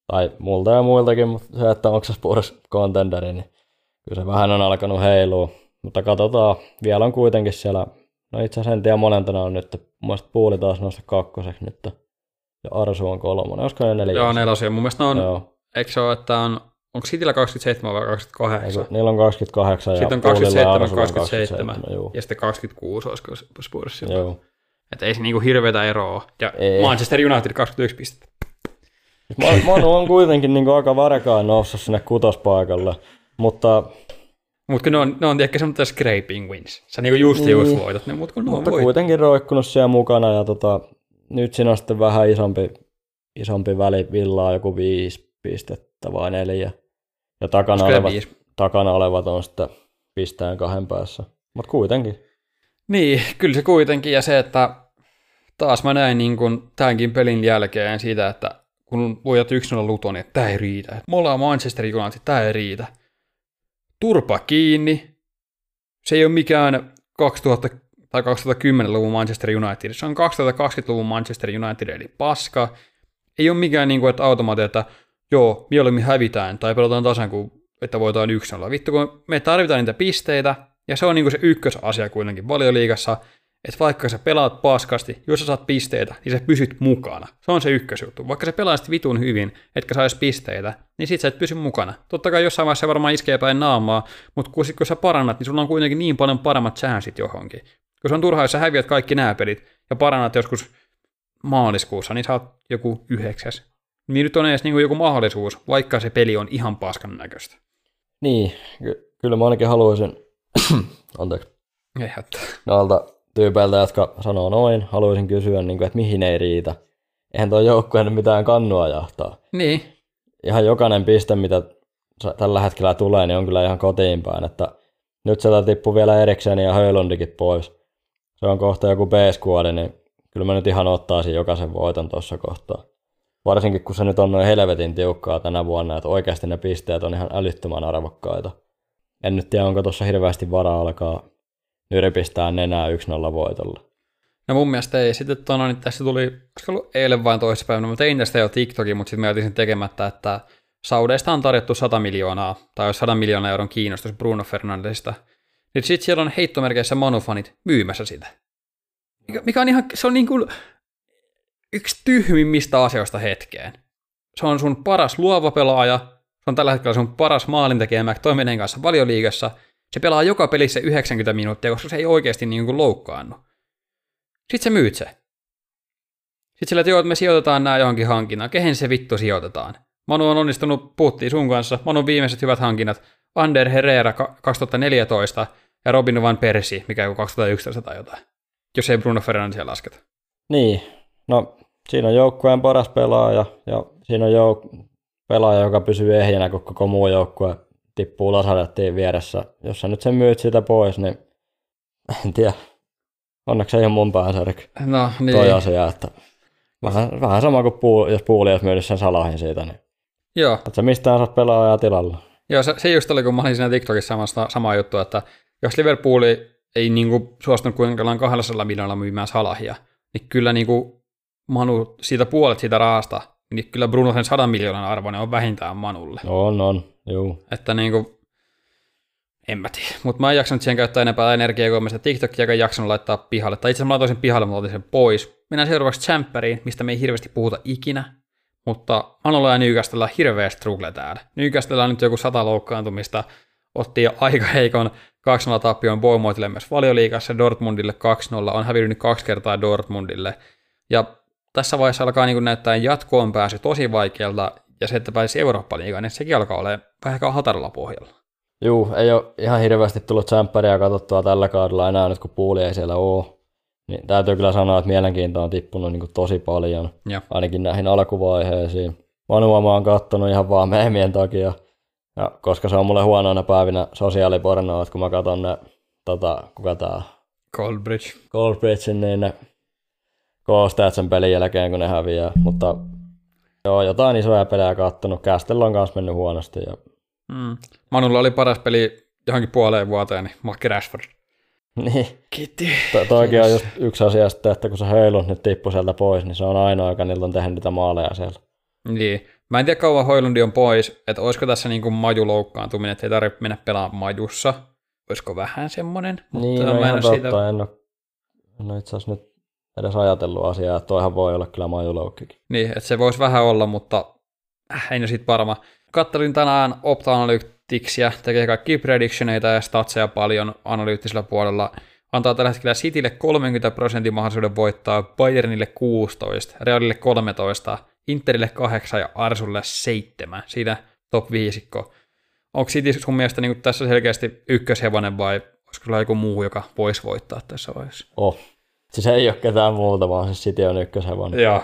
tai multa ja muiltakin, mutta se, että onko se Spurs contenderi, niin kyllä se vähän on alkanut heilua. Mutta katsotaan, vielä on kuitenkin siellä, no itse asiassa en tiedä monentena on nyt, mun puuli taas nousta kakkoseksi nyt. Ja Arsu on kolmonen, olisiko ne neljä? Joo, nelosia. Mun mielestä on, Joo. Eikö se ole, että on, onko Cityllä 27 vai 28? Eiku, niillä on 28 sitten on 27, 27, 27 ja sitten 26 olisiko Spursilla. Joo. Että ei se niinku hirveätä eroa. Ja ei. Manchester United 21 pistettä. Manu on kuitenkin niinku aika varkaan noussut sinne kutospaikalle. Mutta mutta ne on, ne on ehkä semmoinen scraping wins. Sä niinku just niin. just voitat ne, mutta kun ne mutta on kuitenkin roikkunut siellä mukana ja tota, nyt siinä on sitten vähän isompi, isompi väli villaa, joku viisi pistettä vai neljä. Ja takana olevat, takana olevat on sitten pistään kahden päässä. Mutta kuitenkin. Niin, kyllä se kuitenkin. Ja se, että taas mä näin niin kun tämänkin pelin jälkeen siitä, että kun voitat 1-0 Luton, niin tämä ei riitä. Me ollaan Manchester United, tämä ei riitä turpa kiinni. Se ei ole mikään 2000 tai 2010-luvun Manchester United. Se on 2020-luvun Manchester United, eli paska. Ei ole mikään niin kuin, että automaatti, että joo, mieluummin hävitään tai pelataan tasan kuin että voitaan yksin olla. Vittu, kun me tarvitaan niitä pisteitä, ja se on niin kuin se ykkösasia kuitenkin valioliigassa, että vaikka sä pelaat paskasti, jos sä saat pisteitä, niin sä pysyt mukana. Se on se ykkösjuttu. Vaikka sä pelaisit vitun hyvin, etkä saisi pisteitä, niin sit sä et pysy mukana. Totta kai jossain vaiheessa se varmaan iskee päin naamaa, mutta kun, kun sä parannat, niin sulla on kuitenkin niin paljon paremmat chanssit johonkin. Kun se on turhaa, jos sä häviät kaikki nämä pelit ja parannat joskus maaliskuussa, niin sä oot joku yhdeksäs. Niin nyt on edes niin kuin joku mahdollisuus, vaikka se peli on ihan paskan näköistä. Niin, ky- kyllä mä ainakin haluaisin, [clears throat] anteeksi, Ei hätää. noilta tyypeiltä, jotka sanoo noin, haluaisin kysyä, niin kuin, että mihin ei riitä. Eihän tuo joukkueen mitään kannua jahtaa. Niin, Ihan jokainen piste, mitä tällä hetkellä tulee, niin on kyllä ihan kotiin päin. Että nyt sieltä tippuu vielä Eriksen ja Höylundikin pois. Se on kohta joku b niin kyllä mä nyt ihan ottaisin jokaisen voiton tuossa kohtaa. Varsinkin kun se nyt on noin helvetin tiukkaa tänä vuonna, että oikeasti ne pisteet on ihan älyttömän arvokkaita. En nyt tiedä, onko tuossa hirveästi varaa alkaa nyrpistää nenää 1-0 voitolla. No mun mielestä ei. Sitten tuona, niin tässä tuli, olisiko ollut eilen vain toissapäivänä, mä tein tästä jo TikTokin, mutta sitten mä jätin sen tekemättä, että Saudeista on tarjottu 100 miljoonaa, tai jos 100 miljoonaa euron kiinnostus Bruno Fernandesista. Niin sitten siellä on heittomerkeissä manufanit myymässä sitä. Mikä, mikä on ihan, se on niin kuin yksi tyhmimmistä asioista hetkeen. Se on sun paras luova pelaaja, se on tällä hetkellä sun paras maalintekijä McTominayn kanssa valioliigassa. Se pelaa joka pelissä 90 minuuttia, koska se ei oikeasti niin kuin loukkaannu. Sitten sä myyt se. Sitten sillä, että joo, että me sijoitetaan nämä johonkin hankinnan. Kehen se vittu sijoitetaan? Manu on onnistunut, puhuttiin sun kanssa, Manun viimeiset hyvät hankinnat, Ander Herrera ka- 2014 ja Robin Van Persie, mikä on 2011 tai jotain. Jos ei Bruno Fernandesia lasketa. Niin, no siinä on joukkueen paras pelaaja ja siinä on jouk- pelaaja, joka pysyy ehjänä, kun koko muu joukkue tippuu lasarettiin vieressä. Jos sä nyt sen myyt sitä pois, niin [laughs] en tiedä. Onneksi ei ole mun päänsärky No niin. toi asia, että vähän, vähän sama kuin puu, jos puuli olisi myynyt sen salahin siitä, niin Joo, et sä mistään saa pelaajaa tilalla. Joo, se, se just oli, kun mä olin siinä TikTokissa samasta, sama juttu, että jos Liverpool ei niinku suostunut kuitenkaan 200 miljoonalla myymään Salahia, niin kyllä niinku Manu siitä puolet siitä rahasta, niin kyllä Bruno sen 100 miljoonan arvoinen on vähintään Manulle. On, on, juu. Että niinku, en mä tiedä. Mutta mä en jaksanut siihen käyttää enempää energiaa, kun mä sitä TikTokia en jaksanut laittaa pihalle. Tai itse asiassa mä laitoin sen pihalle, mutta otin sen pois. Mennään seuraavaksi Champeriin, mistä me ei hirveästi puhuta ikinä. Mutta Manulla ja Newcastella hirveä struggle täällä. Newcastella on nyt joku sata loukkaantumista. Otti jo aika heikon 2-0 tappion Bournemouthille myös valioliigassa. Dortmundille 2-0. On hävinnyt kaksi kertaa Dortmundille. Ja tässä vaiheessa alkaa niin näyttää jatkoon pääsy tosi vaikealta. Ja se, että pääsisi Eurooppa-liigaan, niin sekin alkaa olla vähän hataralla pohjalla. Juu, ei ole ihan hirveästi tullut tsemppäriä katsottua tällä kaudella enää nyt, kun puuli ei siellä ole. Niin täytyy kyllä sanoa, että mielenkiinto on tippunut niin tosi paljon, Ja. ainakin näihin alkuvaiheisiin. Manua mä oon kattonut ihan vaan meemien takia, ja koska se on mulle huonoina päivinä sosiaalipornoa, että kun mä katson ne, tota, kuka tää Goldbridge. Goldbridgein, niin ne koosteet sen pelin jälkeen, kun ne häviää. Mutta joo, jotain isoja pelejä kattonut. Castella on kanssa mennyt huonosti. Ja, Mm. Manulla oli paras peli johonkin puoleen vuoteen, niin Mark Rashford. [laughs] niin, Kiitti. to, toikin on just yksi asia sitten, että kun se höylun nyt tippui sieltä pois, niin se on ainoa, joka niiltä on tehnyt niitä maaleja siellä. Niin. Mä en tiedä kauan Hoilundi on pois, että olisiko tässä niinku maju loukkaantuminen, että ei tarvitse mennä pelaamaan majussa. Olisiko vähän semmonen? Niin, mä no en ihan totta. siitä- En ole, ole itse asiassa nyt edes ajatellut asiaa, että toihan voi olla kyllä majuloukkikin. Niin, että se voisi vähän olla, mutta äh, ei ne siitä varma. Kattelin tänään Opta Analyticsia, tekee kaikki predictioneita ja statseja paljon analyyttisellä puolella. Antaa tällä hetkellä Citylle 30 prosentin mahdollisuuden voittaa, Bayernille 16, Realille 13, Interille 8 ja Arsulle 7. Siinä top 5. Onko City sun mielestä niin tässä selkeästi ykköshevonen vai olisiko sulla joku muu, joka voisi voittaa tässä vaiheessa? Oh. Siis ei ole ketään muuta, vaan siis City on ykköshevonen. Joo.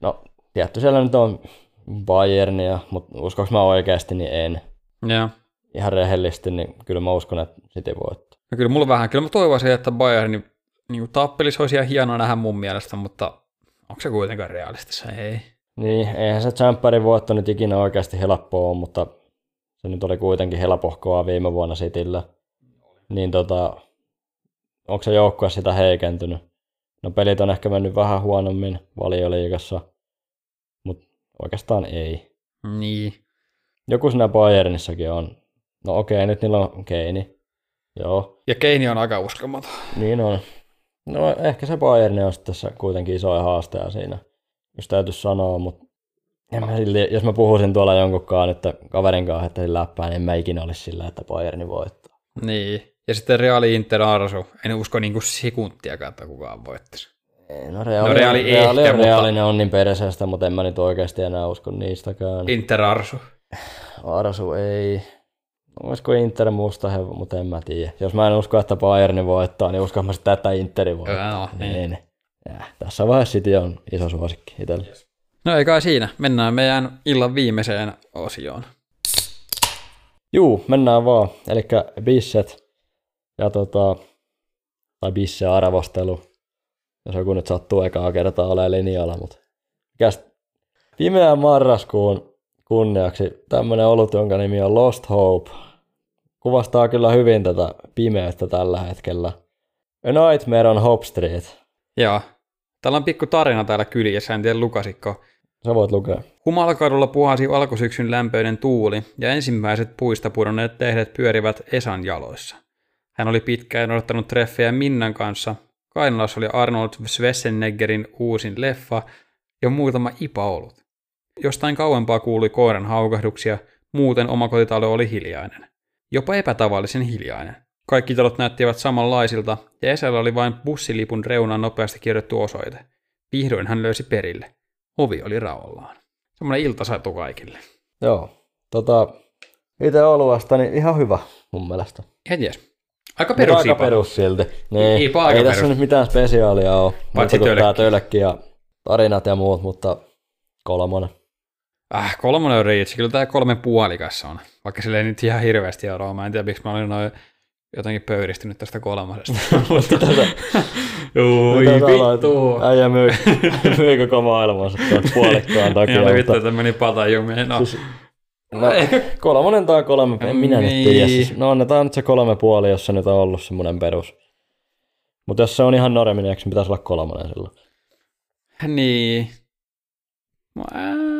No, tietty siellä nyt on Bayernia, mutta uskoks mä oikeasti, niin en. Joo. Ihan rehellisesti, niin kyllä mä uskon, että City voittaa. No kyllä mulla vähän, kyllä mä toivoisin, että Bayern niin, niin tappelisi olisi ihan hienoa nähdä mun mielestä, mutta onko se kuitenkaan realistissa? Ei. Niin, eihän se Champerin voitto nyt ikinä oikeasti helppoa ole, mutta se nyt oli kuitenkin helpohkoa viime vuonna Cityllä. Niin tota, onko se joukkue sitä heikentynyt? No pelit on ehkä mennyt vähän huonommin valioliigassa, mutta oikeastaan ei. Niin. Joku siinä Bayernissakin on. No okei, nyt niillä on Keini. Joo, Ja Keini on aika uskomaton. niin on. No ehkä se Bayern on tässä kuitenkin isoja haasteja siinä, jos täytyisi sanoa, mutta en mä silti, jos mä puhuisin tuolla jonkunkaan että kaverin kanssa että läppää, niin en mä ikinä olisi sillä, että Bayern voittaa. Niin. Ja sitten Reali Inter Arsu. En usko niinku sekuntiakaan, että kukaan voittaisi. No Reali, No Reali Reali, ehkä, on, mutta- ne on niin perseestä, mutta en mä nyt oikeasti enää usko niistäkään. Inter Arsu. Arsu ei. Olisiko Inter musta hevo, mutta en mä tiedä. Jos mä en usko, että Bayern voittaa, niin uskon mä sitten, että Interi voittaa. No, niin. niin. Ja, tässä vaiheessa City on iso suosikki itselle. No ei kai siinä. Mennään meidän illan viimeiseen osioon. Juu, mennään vaan. Eli bisset ja tota, tai bisse arvostelu. Jos joku nyt sattuu ekaa kertaa olemaan linjalla, mutta mikäs pimeän marraskuun kunniaksi tämmönen olut, jonka nimi on Lost Hope. Kuvastaa kyllä hyvin tätä pimeyttä tällä hetkellä. A Nightmare on Hope Street. Joo. Täällä on pikku tarina täällä kyljessä, en tiedä lukasitko. Sä voit lukea. Humalakadulla puhasi alkusyksyn lämpöinen tuuli ja ensimmäiset puista pudonneet tehdet pyörivät Esan jaloissa. Hän oli pitkään odottanut treffejä Minnan kanssa. Kainalassa oli Arnold Schwarzeneggerin uusin leffa ja muutama ipa-olut. Jostain kauempaa kuului koiran haukahduksia, muuten omakotitalo oli hiljainen. Jopa epätavallisen hiljainen. Kaikki talot näyttivät samanlaisilta ja Esalla oli vain bussilipun reunaan nopeasti kirjoittu osoite. Vihdoin hän löysi perille. Ovi oli raollaan. Semmoinen iltasatu kaikille. Joo. Tota, itse oluesta, niin ihan hyvä mun mielestä. Ihan jees. Aika Perus aika perus silti. Niin, Ipa aika ei tässä perus. nyt mitään spesiaalia ole. Paitsi tölkki. tölkki ja tarinat ja muut, mutta kolmonen. Äh, kolmonen on riitsi. Kyllä tää kolme puolikassa on. Vaikka sillä ei nyt ihan hirveästi eroa. Mä en tiedä, miksi mä olin noin jotenkin pöyristynyt tästä kolmasesta. Mutta... Oi sä aloit? vittu. Äijä myy, [laughs] myy koko maailmansa puolikkaan takia. Ihan vittu, että meni patajumeen. No, siis, no, kolmonen tai kolme, en minä nyt Niin. tiedä. Siis, no annetaan nyt se kolme puoli, jos se nyt on ollut semmoinen perus. Mutta jos se on ihan norminen, eikö se pitäisi olla kolmonen silloin? niin.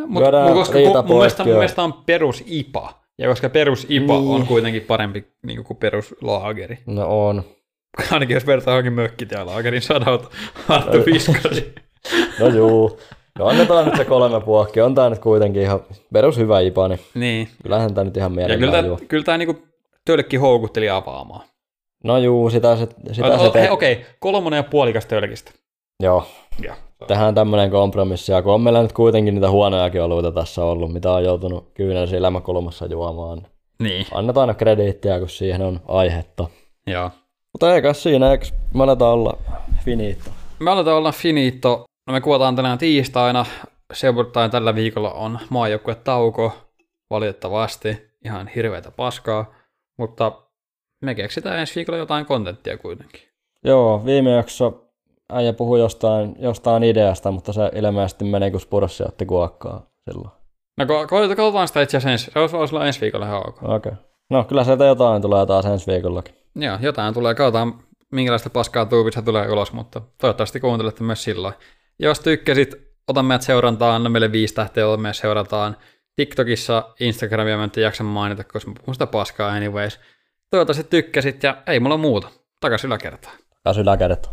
Mutta koska riita mun, mielestä, mun mielestä on perus IPA. Ja koska perus IPA Niin. on kuitenkin parempi niin kuin perus laageri. No on. [laughs] Ainakin jos vertaa johonkin mökkitialaakerin sadalta Arttu Fiskasi. [laughs] No juu. No annetaan nyt se kolme puokki. On tää nyt kuitenkin ihan perus hyvä ipa, niin niin. kyllähän tää nyt ihan Ja mielellään kyllä juo. tämä, kyllä tämä niinku tölkki houkutteli avaamaan. No juu, sitä se, sitä O- se te... hei, Okei, kolmonen ja puolikas tölkistä. Joo, Ja. tehdään tämmönen kompromissi. Ja kun on meillä nyt kuitenkin niitä huonojakin oluita tässä ollut, mitä on joutunut kyynel elämäkulmassa juomaan. Niin. Annetaan aina krediittiä, kun siihen on aihetta. Joo. Mutta eikä siinä, eikö me aletaan olla finito? Me aletaan olla finito. No me kuvataan tänään tiistaina. Seurataan tällä viikolla on maajoukkuetauko. Valitettavasti. Ihan hirveätä paskaa. Mutta me keksitään ensi viikolla jotain kontenttia kuitenkin. Joo, viime jakso äijä puhui jostain, jostain ideasta, mutta se ilmeisesti meni, kun Spurssi otti kuokkaa silloin. No ko- ko- katsotaan sitä itse asiassa ensi. Se olisi olla ensi viikolla ihan ok. Okei. Okay. No kyllä sieltä jotain tulee taas ensi viikollakin. Joo, jotain tulee. Katsotaan, minkälaista paskaa tuubissa tulee ulos, mutta toivottavasti kuuntelette myös silloin. Jos tykkäsit, ota meidät seurantaan, anna meille viisi tähteä, ota meidät seurataan. TikTokissa, Instagramia mä en jaksa mainita, koska mä puhun sitä paskaa anyways. Toivottavasti tykkäsit ja ei mulla muuta. Takas yläkertaan. Taas yläkädet.